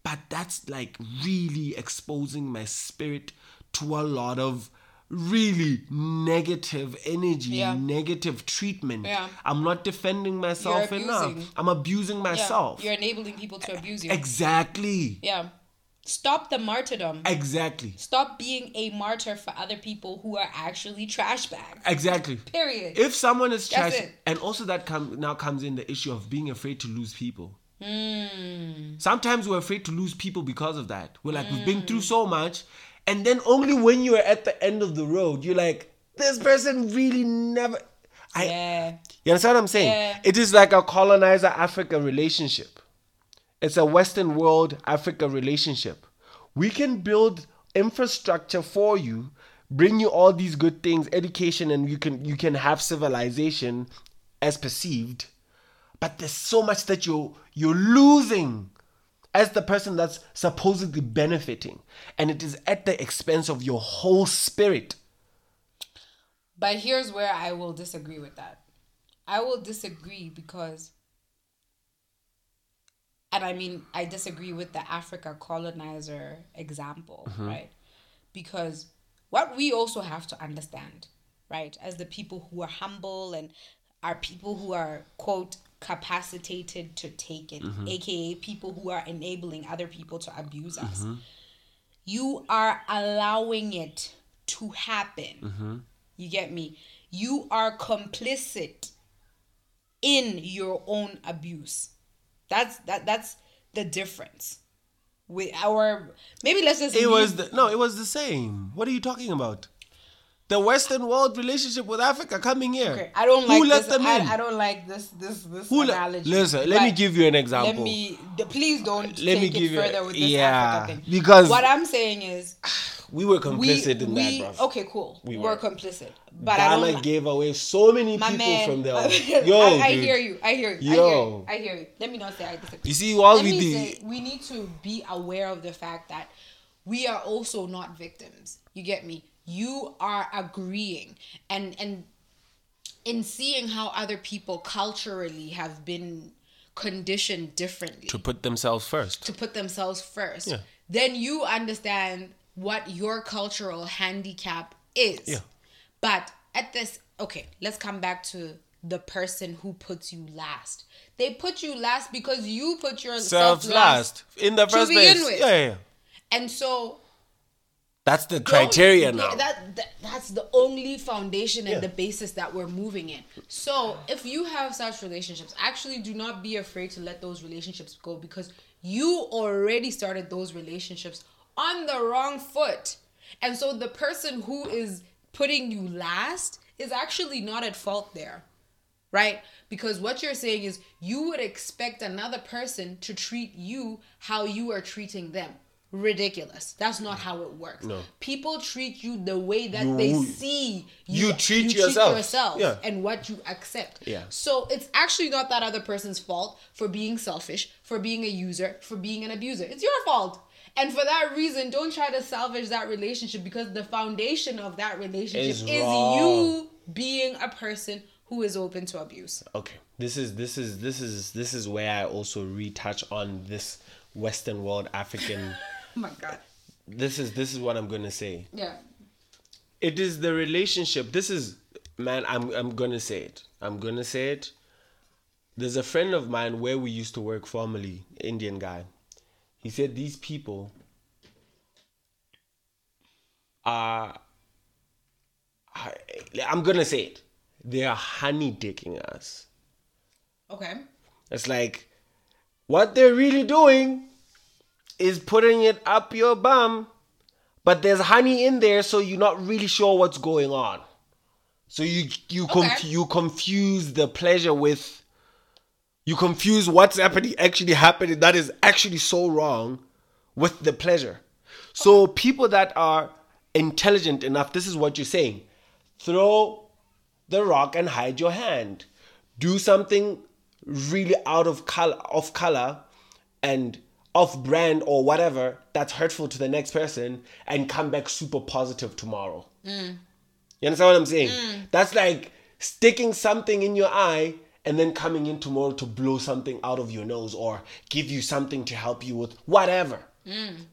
but that's like really exposing my spirit to a lot of really negative energy, Yeah. negative treatment. Yeah. I'm not defending myself enough. I'm abusing Yeah, myself. You're enabling people to abuse you. Exactly. yeah. Stop the martyrdom. Exactly. Stop being a martyr for other people who are actually trash bags. Exactly. Period. If someone is trash, and also that come now comes in the issue of being afraid to lose people. Hmm. Sometimes we're afraid to lose people because of that. We're like, we've been through so much, and then only when you're at the end of the road, you're like, this person really never. I, yeah. You understand what I'm saying? Yeah. It is like a colonizer Africa relationship. It's a Western world Africa relationship. We can build infrastructure for you, bring you all these good things, education, and you can you can have civilization as perceived. But there's so much that you're you're losing as the person that's supposedly benefiting. And it is at the expense of your whole spirit. But here's where I will disagree with that. I will disagree because, and I mean, I disagree with the Africa colonizer example, mm-hmm. right? Because what we also have to understand, right, as the people who are humble and are people who are, quote, capacitated to take it, mm-hmm. aka people who are enabling other people to abuse us, mm-hmm. you are allowing it to happen mm-hmm. You get me? You are complicit in your own abuse. That's that that's the difference. With our maybe let's just It leave- was the, no, it was the same. What are you talking about? The Western world relationship with Africa coming here. Okay, I don't like Who let this. them in? I, I don't like this this this Who le- Listen, let me give you an example. Let me the, please don't Let take me it give you- further with this yeah, Africa thing. because- what I'm saying is we were we complicit in we that, bro. okay cool We we were. complicit, but I Ghana don't. gave away so many people man, from there. Yo, I dude. hear you. I hear you. Yo. I hear you. I hear you. Let me not say I disagree. You see, all Let we did. we need to be aware of the fact that we are also not victims. You get me? You are agreeing and and in seeing how other people culturally have been conditioned differently to put themselves first. to put themselves first, Yeah. then you understand what your cultural handicap is. Yeah. But at this, okay, let's come back to the person who puts you last. They put you last because you put yourself Self last. last in the first place. yeah, yeah. And so That's the don't- criteria now. That, that that's the only foundation and Yeah. the basis that we're moving in. So if you have such relationships, actually do not be afraid to let those relationships go because you already started those relationships on the wrong foot. And so the person who is putting you last is actually not at fault there. Right? Because what you're saying is you would expect another person to treat you how you are treating them. Ridiculous. That's not how it works. No. People treat you the way that You- they see you You treat yourself. yourself Yeah. and what you accept. Yeah. So it's actually not that other person's fault for being selfish, for being a user, for being an abuser. It's your fault. And for that reason, don't try to salvage that relationship because the foundation of that relationship Is is, you being a person who is open to abuse. okay this is this is this is this is where i also retouch on this western world african Oh my god. this is this is what i'm gonna say. Yeah. it is the relationship. This is man i'm i'm gonna say it. I'm gonna say it. There's a friend of mine where we used to work formerly indian guy. He said these people are I- i'm gonna say it. They are honey dicking us. Okay. it's like what they're really doing is putting it up your bum, but there's honey in there, so you're not really sure what's going on. So you you conf- you confuse the pleasure with you confuse what's happening actually happening that is actually so wrong with the pleasure. So people that are intelligent enough, this is what you're saying. Throw the rock and hide your hand. Do something really out of color of color and off brand or whatever that's hurtful to the next person and come back super positive tomorrow. You understand what I'm saying? That's like sticking something in your eye and then coming in tomorrow to blow something out of your nose or give you something to help you with whatever.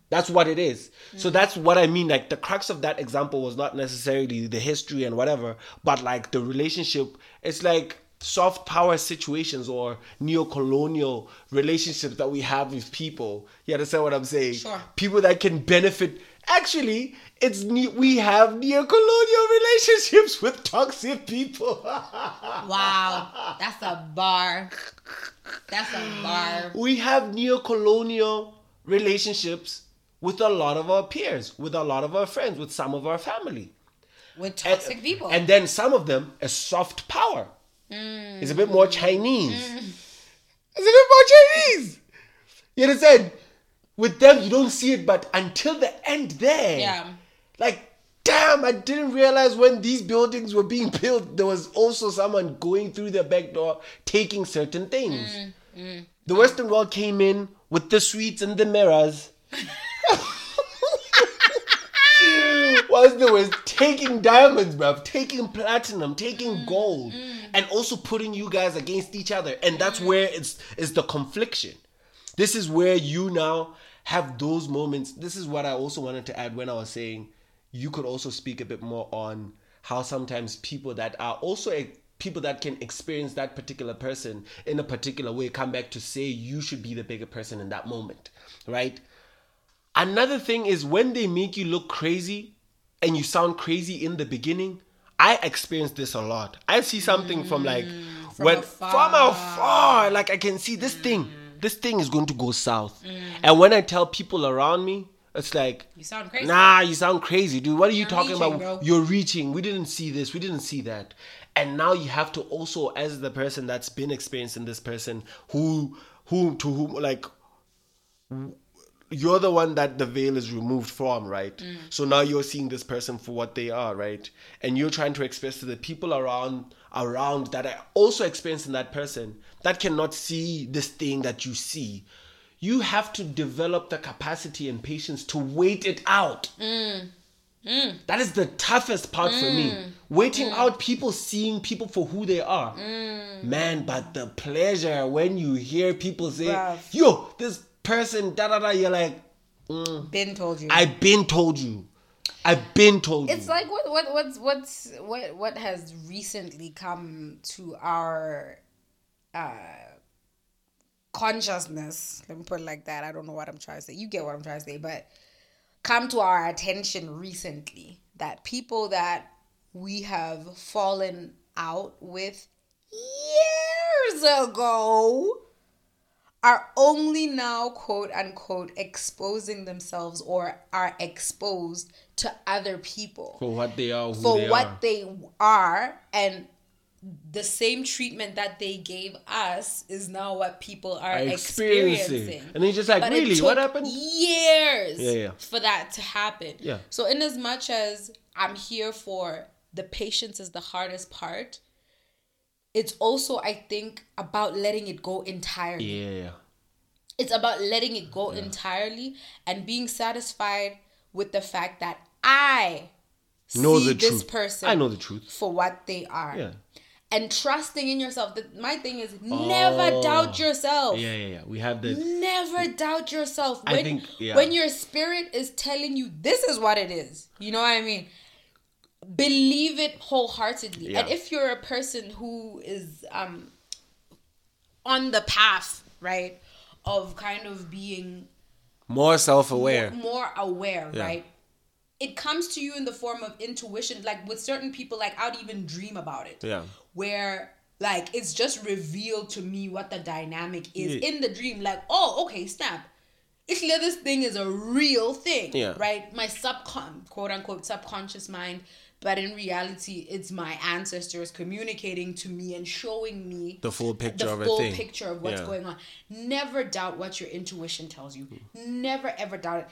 That's what it is. So that's what I mean. Like the crux of that example was not necessarily the history and whatever, but like the relationship. It's like soft power situations or neo-colonial relationships that we have with people. You understand what I'm saying? Sure. People that can benefit. Actually, it's ne- we have neo-colonial relationships with toxic people. Wow. That's a bar. That's a bar. we have neo-colonial relationships with a lot of our peers, with a lot of our friends, with some of our family. With And- toxic people. And then some of them a soft power. Mm. It's a bit more Chinese. Mm. It's a bit more Chinese. You understand? With them, you don't see it, but until the end there. Yeah. Like, damn, I didn't realize when these buildings were being built, there was also someone going through their back door taking certain things. Mm, the Western world came in with the sweets and the mirrors. Whilst they was taking diamonds, bruv, taking platinum, taking gold, and also putting you guys against each other. And that's mm-hmm. where it's it's the confliction. This is where you now have those moments. This is what I also wanted to add when I was saying you could also speak a bit more on how sometimes people that are also a, people that can experience that particular person in a particular way come back to say you should be the bigger person in that moment, right? Another thing is when they make you look crazy and you sound crazy in the beginning, I experience this a lot. I see something from like Mm, from when afar. from afar, like I can see this thing. Mm. This thing is going to go south. And when I tell people around me, it's like You sound crazy. Nah, you sound crazy, dude. What are you talking reaching, about? bro. You're reaching. We didn't see this. We didn't see that. And now you have to also, as the person that's been experiencing this person, who, who, to whom, like, you're the one that the veil is removed from, right? Mm. So now you're seeing this person for what they are, right? And you're trying to express to the people around around that are also experiencing that person that cannot see this thing that you see. You have to develop the capacity and patience to wait it out. Mm. Mm. That is the toughest part for me. Mm. Waiting out people, seeing people for who they are. Man, but the pleasure when you hear people say, Bruv. yo, this person, da da da, you're like, Ben told you. I've been told you. I've been told it's you. like what what what's what's what what has recently come to our uh consciousness let me put it like that i don't know what i'm trying to say you get what i'm trying to say but come to our attention recently that people that we have fallen out with years ago are only now quote unquote exposing themselves or are exposed to other people for what they are, for they what are. they are and the same treatment that they gave us is now what people are Are experiencing. experiencing. And then you're just like, But really? What happened? Years Yeah, yeah. for that to happen. Yeah. So in as much as I'm here for the patience is the hardest part, it's also I think about letting it go entirely. Yeah, yeah. It's about letting it go entirely and being satisfied with the fact that I Know see the this truth. person I know the truth. for what they are. Yeah. And trusting in yourself. My thing is never Oh. doubt yourself. Yeah, yeah, yeah. We have this. Never doubt yourself. I think, yeah. when your spirit is telling you this is what it is, you know what I mean? Believe it wholeheartedly. Yeah. And if you're a person who is um on the path, right, of kind of being more self-aware. more aware, Yeah. right? It comes to you in the form of intuition. Like with certain people, like I'd even dream about it. Yeah. Where like it's just revealed to me what the dynamic is Yeah. in the dream. Like, oh, okay, snap. It's clear this thing is a real thing. Yeah. Right? My subcon quote unquote subconscious mind. But in reality, it's my ancestors communicating to me and showing me The full picture the of full picture of what's Yeah. going on. Never doubt what your intuition tells you. Never ever doubt it.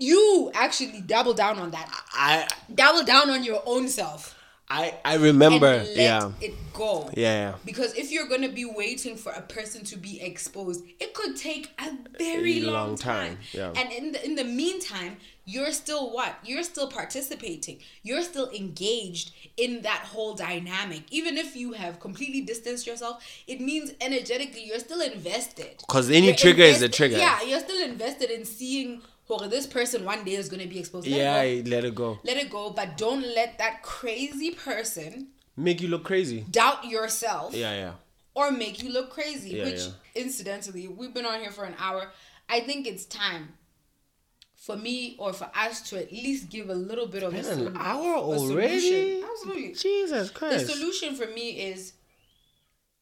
You actually double down on that. I Double down on your own self. I I remember. Yeah. it go. Yeah. Because if you're gonna be waiting for a person to be exposed, it could take a very A long, long time. time, yeah. And in the in the meantime, you're still what? You're still participating. You're still engaged in that whole dynamic. Even if you have completely distanced yourself, it means energetically you're still invested. Because any You're trigger is a trigger. Yeah, you're still invested in seeing this person one day is gonna be exposed. Let Yeah, go. let it go. Let it go, but don't let that crazy person Make you look crazy. doubt yourself Yeah, yeah. or make you look crazy. Yeah, which, yeah. incidentally, we've been on here for an hour. I think it's time for me or for us to at least give a little bit of a, An hour a already? solution. Absolutely. Jesus Christ. The solution for me is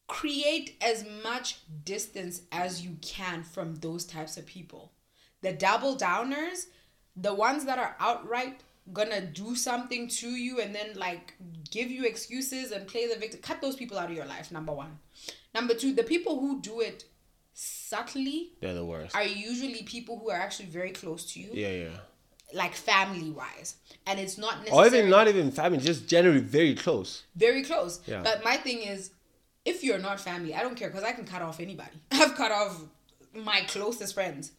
create as much distance as you can from those types of people. The double downers, the ones that are outright gonna do something to you and then like give you excuses and play the victim. Cut those people out of your life, number one. Number two, the people who do it subtly They're the worst. are usually people who are actually very close to you, Yeah, yeah. like family wise. And it's not necessarily Or even not even family, just generally very close. very close. Yeah. But my thing is, if you're not family, I don't care because I can cut off anybody. I've cut off my closest friends.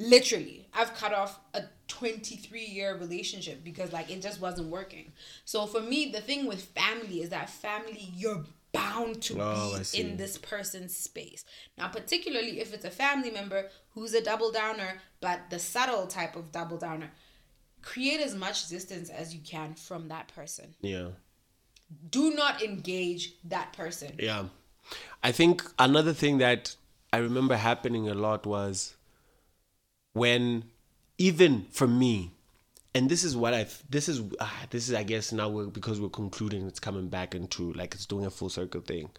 Literally, I've cut off a 23 year relationship because like it just wasn't working. So for me, the thing with family is that family, you're bound to Oh, be in this person's space. Now, particularly if it's a family member who's a double downer, but the subtle type of double downer, create as much distance as you can from that person Yeah. do not engage that person. Yeah. I think another thing that I remember happening a lot was when, even for me, and this is what I this is ah, this is I guess now we're because we're concluding it's coming back into like it's doing a full circle thing.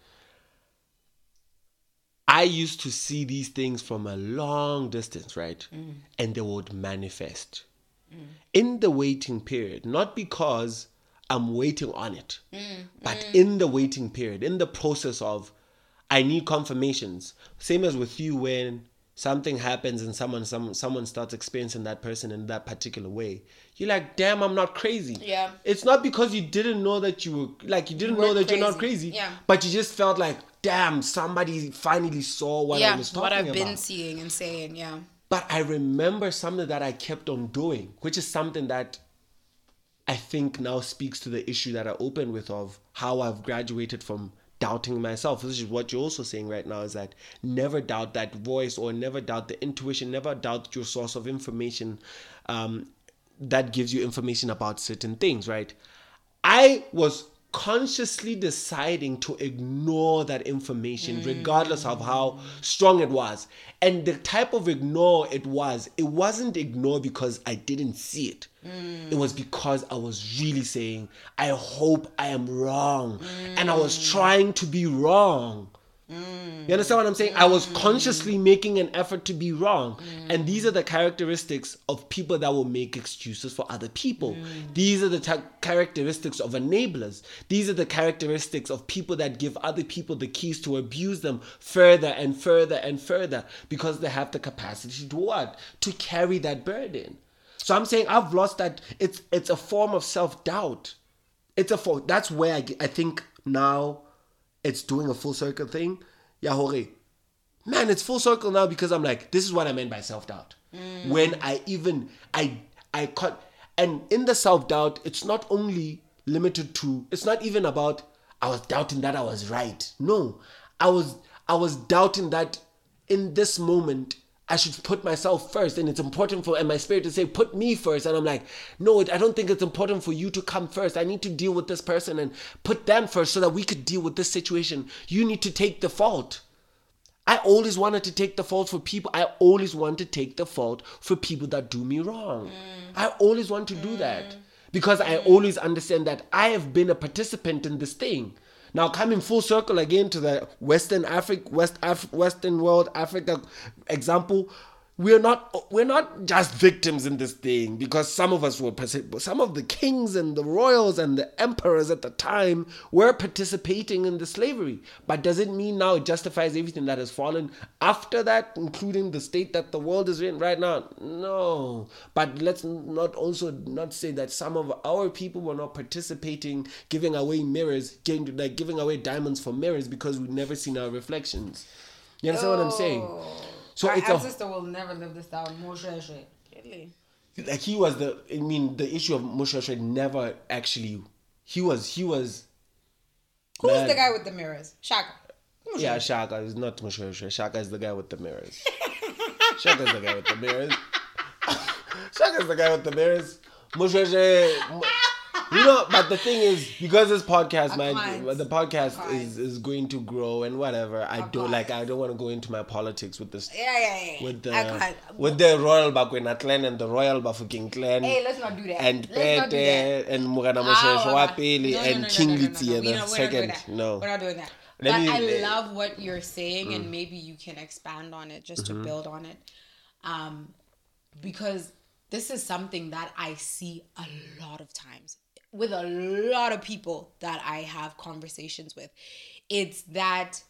I used to see these things from a long distance, right? Mm. And they would manifest mm. in the waiting period, not because I'm waiting on it, mm, but in the waiting period, in the process of I need confirmations. Same as with you when something happens and someone some someone starts experiencing that person in that particular way. You're like, damn, I'm not crazy. Yeah. It's not because you didn't know that you were like you didn't know weren't that you're not crazy. crazy. Yeah. But you just felt like, damn, somebody finally saw what i was talking what i've about. been seeing and saying. Yeah. But I remember something that I kept on doing, which is something that I think now speaks to the issue that I opened with of how I've graduated from doubting myself. This is what you're also saying right now is that never doubt that voice or never doubt the intuition, never doubt your source of information um, that gives you information about certain things, right? I was consciously deciding to ignore that information regardless of how strong it was and the type of ignore it was it wasn't ignore because i didn't see it it was because i was really saying i hope i am wrong and i was trying to be wrong you understand what I'm saying? I was consciously making an effort to be wrong. And these are the characteristics of people that will make excuses for other people. These are the ta- characteristics of enablers. These are the characteristics of people that give other people the keys to abuse them further and further and further because they have the capacity to what? To carry that burden. So I'm saying I've lost that. It's it's a form of self doubt. It's a form. That's where I, I think now it's doing a full circle thing. Yeah, hore. Man, it's full circle now because I'm like, this is what I meant by self doubt. Mm. When I even I I cut and in the self doubt, it's not only limited to. It's not even about I was doubting that I was right. No, I was I was doubting that in this moment I should put myself first, and it's important for and my spirit to say, "Put me first. And I'm like, "No, I don't think it's important for you to come first. I need to deal with this person and put them first, so that we could deal with this situation. You need to take the fault." I always wanted to take the fault for people. I always want to take the fault for people that do me wrong. Mm. I always want to do that mm. because I mm. always understand that I have been a participant in this thing. Now coming full circle again to the Western Africa, West Af- Western world, Africa example, we're not we're not just victims in this thing because some of us were some of the kings and the royals and the emperors at the time were participating in the slavery. But does it mean now it justifies everything that has fallen after that including the state that the world is in right now? No. But let's not also not say that some of our people were not participating giving away mirrors giving like giving away diamonds for mirrors because we've never seen our reflections. You understand what i'm saying so Our it's a will never live this down. Moshe Really? like he was the I mean the issue of Moshe Shred never actually he was he was Who's Man. the guy with the mirrors? Shaka. yeah Shaka is not Moshe Shred Shaka is the guy with the mirrors Shaka is the guy with the mirrors Shaka is the guy with the mirrors Moshe Shred you know but the thing is because this podcast my the podcast is is going to grow and whatever I don't like I don't want to go into my politics with this Yeah, yeah, yeah. with the with the royal Bakwena clan and the royal Bafokeng clan Hey, let's not do that. and let's not do that. Pete and Morena Mosheshe ah, wa okay. pele No, no, and King Letsie no. the We don't- we're not doing second. that. No. We're not doing that. Let but me- I let- love what you're saying, and mm. maybe you can expand on it just to mm-hmm. build on it. Um, because this is something that I see a lot of times with a lot of people that I have conversations with. It's that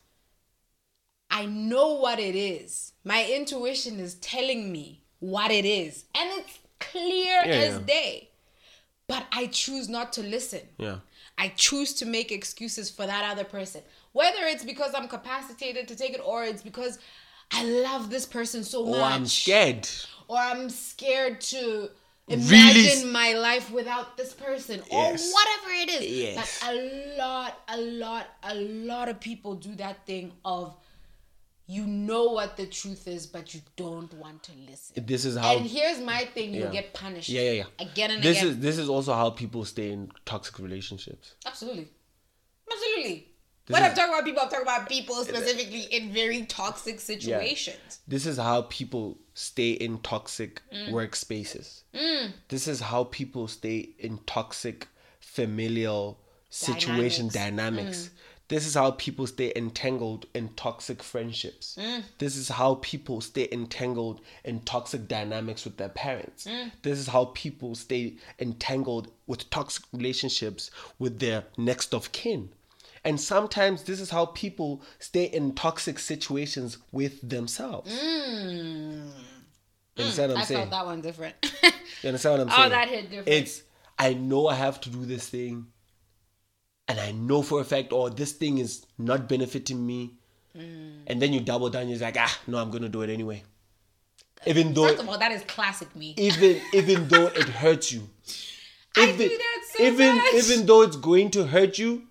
I know what it is. My intuition is telling me what it is, and it's clear Yeah, as yeah. day. But I choose not to listen. Yeah. I choose to make excuses for that other person. Whether it's because I'm capacitated to take it or it's because I love this person so much. Oh, I'm scared. Or I'm scared to imagine s- my life without this person. Yes. Or whatever it is. Yes. But a lot, a lot, a lot of people do that thing of you know what the truth is, but you don't want to listen. This is how and here's my thing, you'll Yeah. get punished. Yeah, yeah, yeah. Again and This again. is this is also how people stay in toxic relationships. Absolutely. Absolutely. This when is- I'm talking about people, I'm talking about people specifically in very toxic situations. This is how people stay in toxic Mm. workspaces. Mm. This is how people stay in toxic familial situation Dynamics. dynamics. Mm. This is how people stay entangled in toxic friendships. Mm. This is how people stay entangled in toxic dynamics with their parents. This is how people stay entangled with toxic relationships with their next of kin. And sometimes this is how people stay in toxic situations with themselves. You understand what I'm I saying? felt that one different. You understand what I'm saying? Oh, that hit different. It's I know I have to do this thing, and I know for a fact, or this thing is not benefiting me. Mm. And then you double down. You're like, ah, no, I'm gonna do it anyway. Even though, First of all, that is classic me. even even though it hurts you, I do that so even much. even though it's going to hurt you,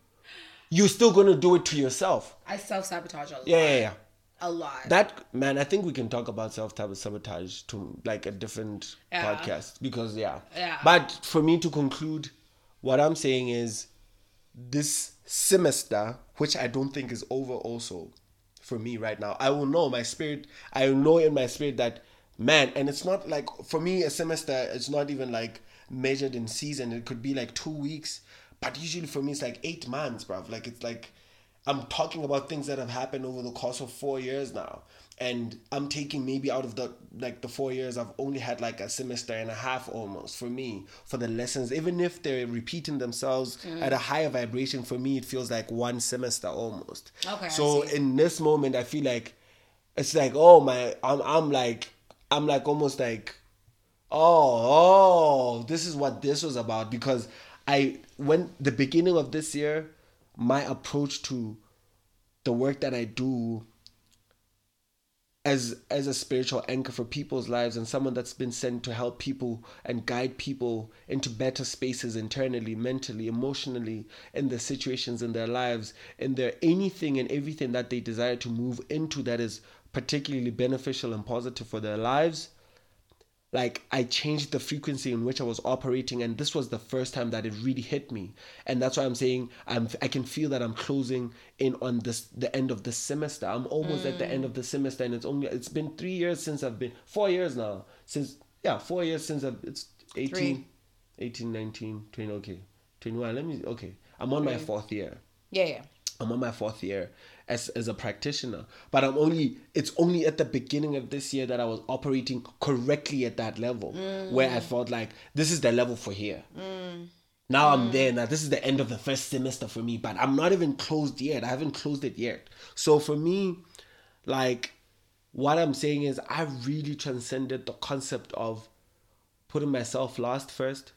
you're still gonna do it to yourself. I self sabotage a lot. Yeah, yeah, yeah. A lot. That man, I think we can talk about self sabotage to like a different Yeah. podcast because yeah. Yeah. But for me to conclude, what I'm saying is this semester, which I don't think is over also for me right now. I will know my spirit. I will know in my spirit that man, and it's not like for me a semester. It's not even like measured in season. It could be like two weeks, but usually for me it's like eight months, bruv. Like it's like I'm talking about things that have happened over the course of four years now. And I'm taking maybe out of the like the four years I've only had like a semester and a half almost for me for the lessons even if they're repeating themselves mm. at a higher vibration for me it feels like one semester almost. Okay, So in this moment I feel like it's like oh my I'm I'm like I'm like almost like oh oh this is what this was about because I when the beginning of this year my approach to the work that I do as as a spiritual anchor for people's lives and someone that's been sent to help people and guide people into better spaces internally mentally emotionally in the situations in their lives in their anything and everything that they desire to move into that is particularly beneficial and positive for their lives like I changed the frequency in which I was operating, and this was the first time that it really hit me, and that's why I'm saying I'm I can feel that I'm closing in on this the end of the semester. I'm almost at the end of the semester, and it's only it's been three years since I've been four years now since yeah four years since I've it's 18, Three. 18 19, 20 okay 21. Let me okay I'm on my fourth year. yeah, yeah. I'm on my fourth year as as a practitioner, but I'm only it's only at the beginning of this year that I was operating correctly at that level where I felt like this is the level for here. Now I'm there. Now this is the end of the first semester for me, but I'm not even closed yet. I haven't closed it yet. So for me, like what I'm saying is I really transcended the concept of putting myself last first.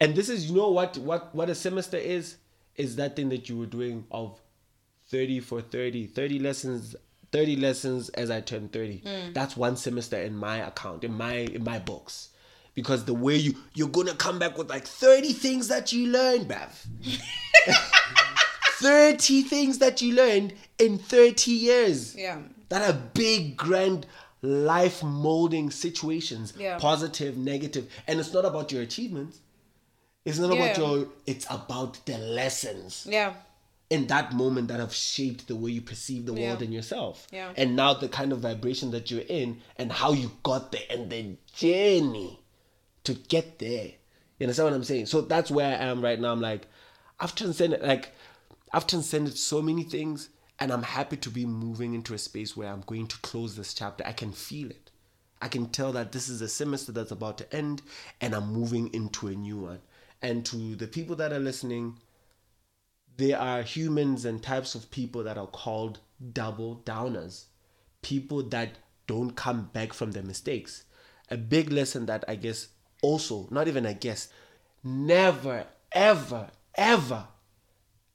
And this is you know what what what a semester is is that thing that you were doing of 30 for 30 30 lessons 30 lessons as I turn 30. Mm. That's one semester in my account in my in my books. Because the way you you're gonna come back with like 30 things that you learned, bruv. 30 things that you learned in 30 years Yeah. that are big grand life molding situations Yeah. positive negative and it's not about your achievements it's not about your it's about the lessons Yeah. In that moment that have shaped the way you perceive the world Yeah. and yourself. Yeah. and now the kind of vibration that you're in and how you got there and the journey to get there. You understand what i'm saying? So that's where i am right now. I'm like i've transcended like i've transcended so many things and i'm happy to be moving into a space where i'm going to close this chapter. I can feel it. I can tell that this is a semester that's about to end and i'm moving into a new one. And to the people that are listening there are humans and types of people that are called double downers. People that don't come back from their mistakes. A big lesson that i guess also not even i guess never ever ever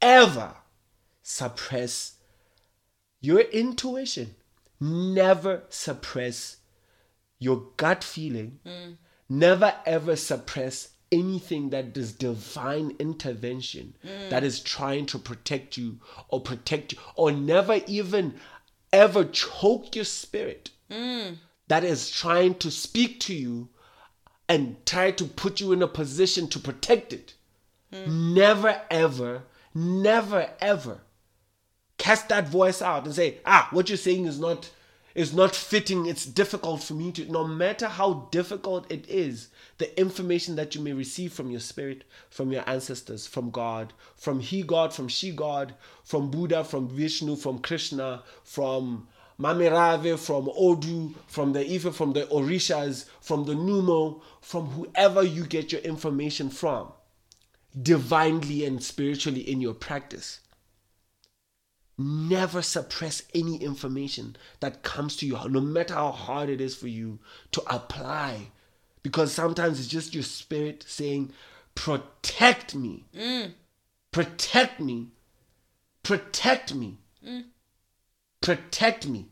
ever suppress your intuition. Never suppress your gut feeling. Mm. Never ever suppress anything that is divine intervention that is trying to protect you or protect you or never even ever choke your spirit that is trying to speak to you and try to put you in a position to protect it never ever Never ever cast that voice out and say, ah, what you're saying is not is not fitting. It's difficult for me to no matter how difficult it is, the information that you may receive from your spirit, from your ancestors, from God, from He God, from She God, from Buddha, from Vishnu, from Krishna, from Mamirave, from Odu, from the Ifa, from the Orishas, from the Nommo, from whoever you get your information from, divinely and spiritually in your practice. Never suppress any information that comes to you, no matter how hard it is for you to apply. Because sometimes it's just your spirit saying, Protect me. Mm. Protect me. Protect me. Mm. Protect me.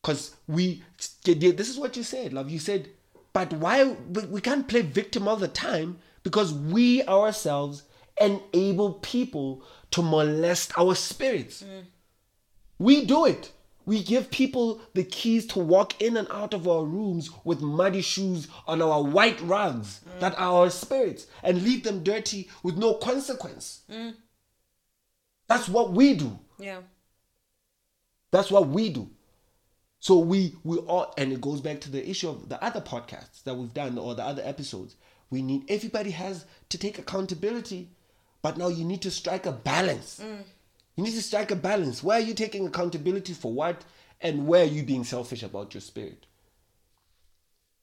Because we, this is what you said, love. You said, but why, we we can't play victim all the time because we ourselves enable people to molest our spirits. Mm. We do it. We give people the keys to walk in and out of our rooms with muddy shoes on our white rugs mm. that are our spirits and leave them dirty with no consequence. Mm. That's what we do. Yeah. That's what we do. So we we all and it goes back to the issue of the other podcasts that we've done or the other episodes. We need everybody has to take accountability, but now you need to strike a balance. You need to strike a balance. Where are you taking accountability for what and where are you being selfish about your spirit?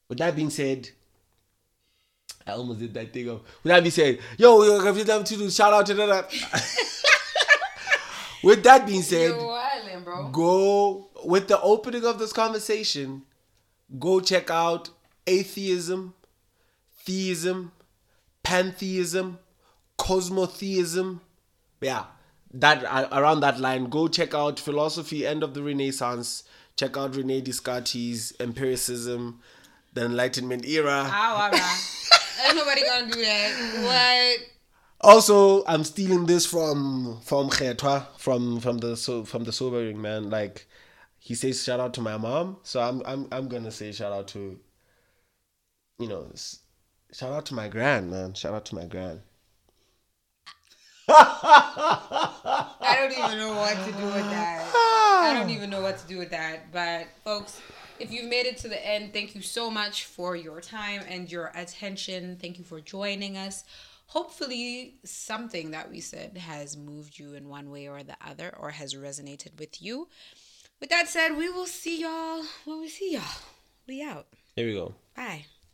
With that being said, I almost did that thing of with that being said, yo, yo, if you time to do shout out to that. With that being said, bro. go with the opening of this conversation go check out atheism theism pantheism cosmotheism. Yeah that uh, around that line go check out philosophy end of the renaissance. Check out rene descartes empiricism the enlightenment era. Ah, all right. Ain't nobody gonna do that. What? also i'm stealing this from from Khetwa, from from the so from the sobering man. Like he says shout out to my mom. So i'm i'm, I'm gonna say shout out to you know shout out to my grand man. Shout out to my grand I don't even know what to do with that. I don't even know what to do with that. But folks, if you've made it to the end, thank you so much for your time and your attention. Thank you for joining us. Hopefully, something that we said has moved you in one way or the other or has resonated with you. With that said, we will see y'all when we see y'all. We out. here we go Bye.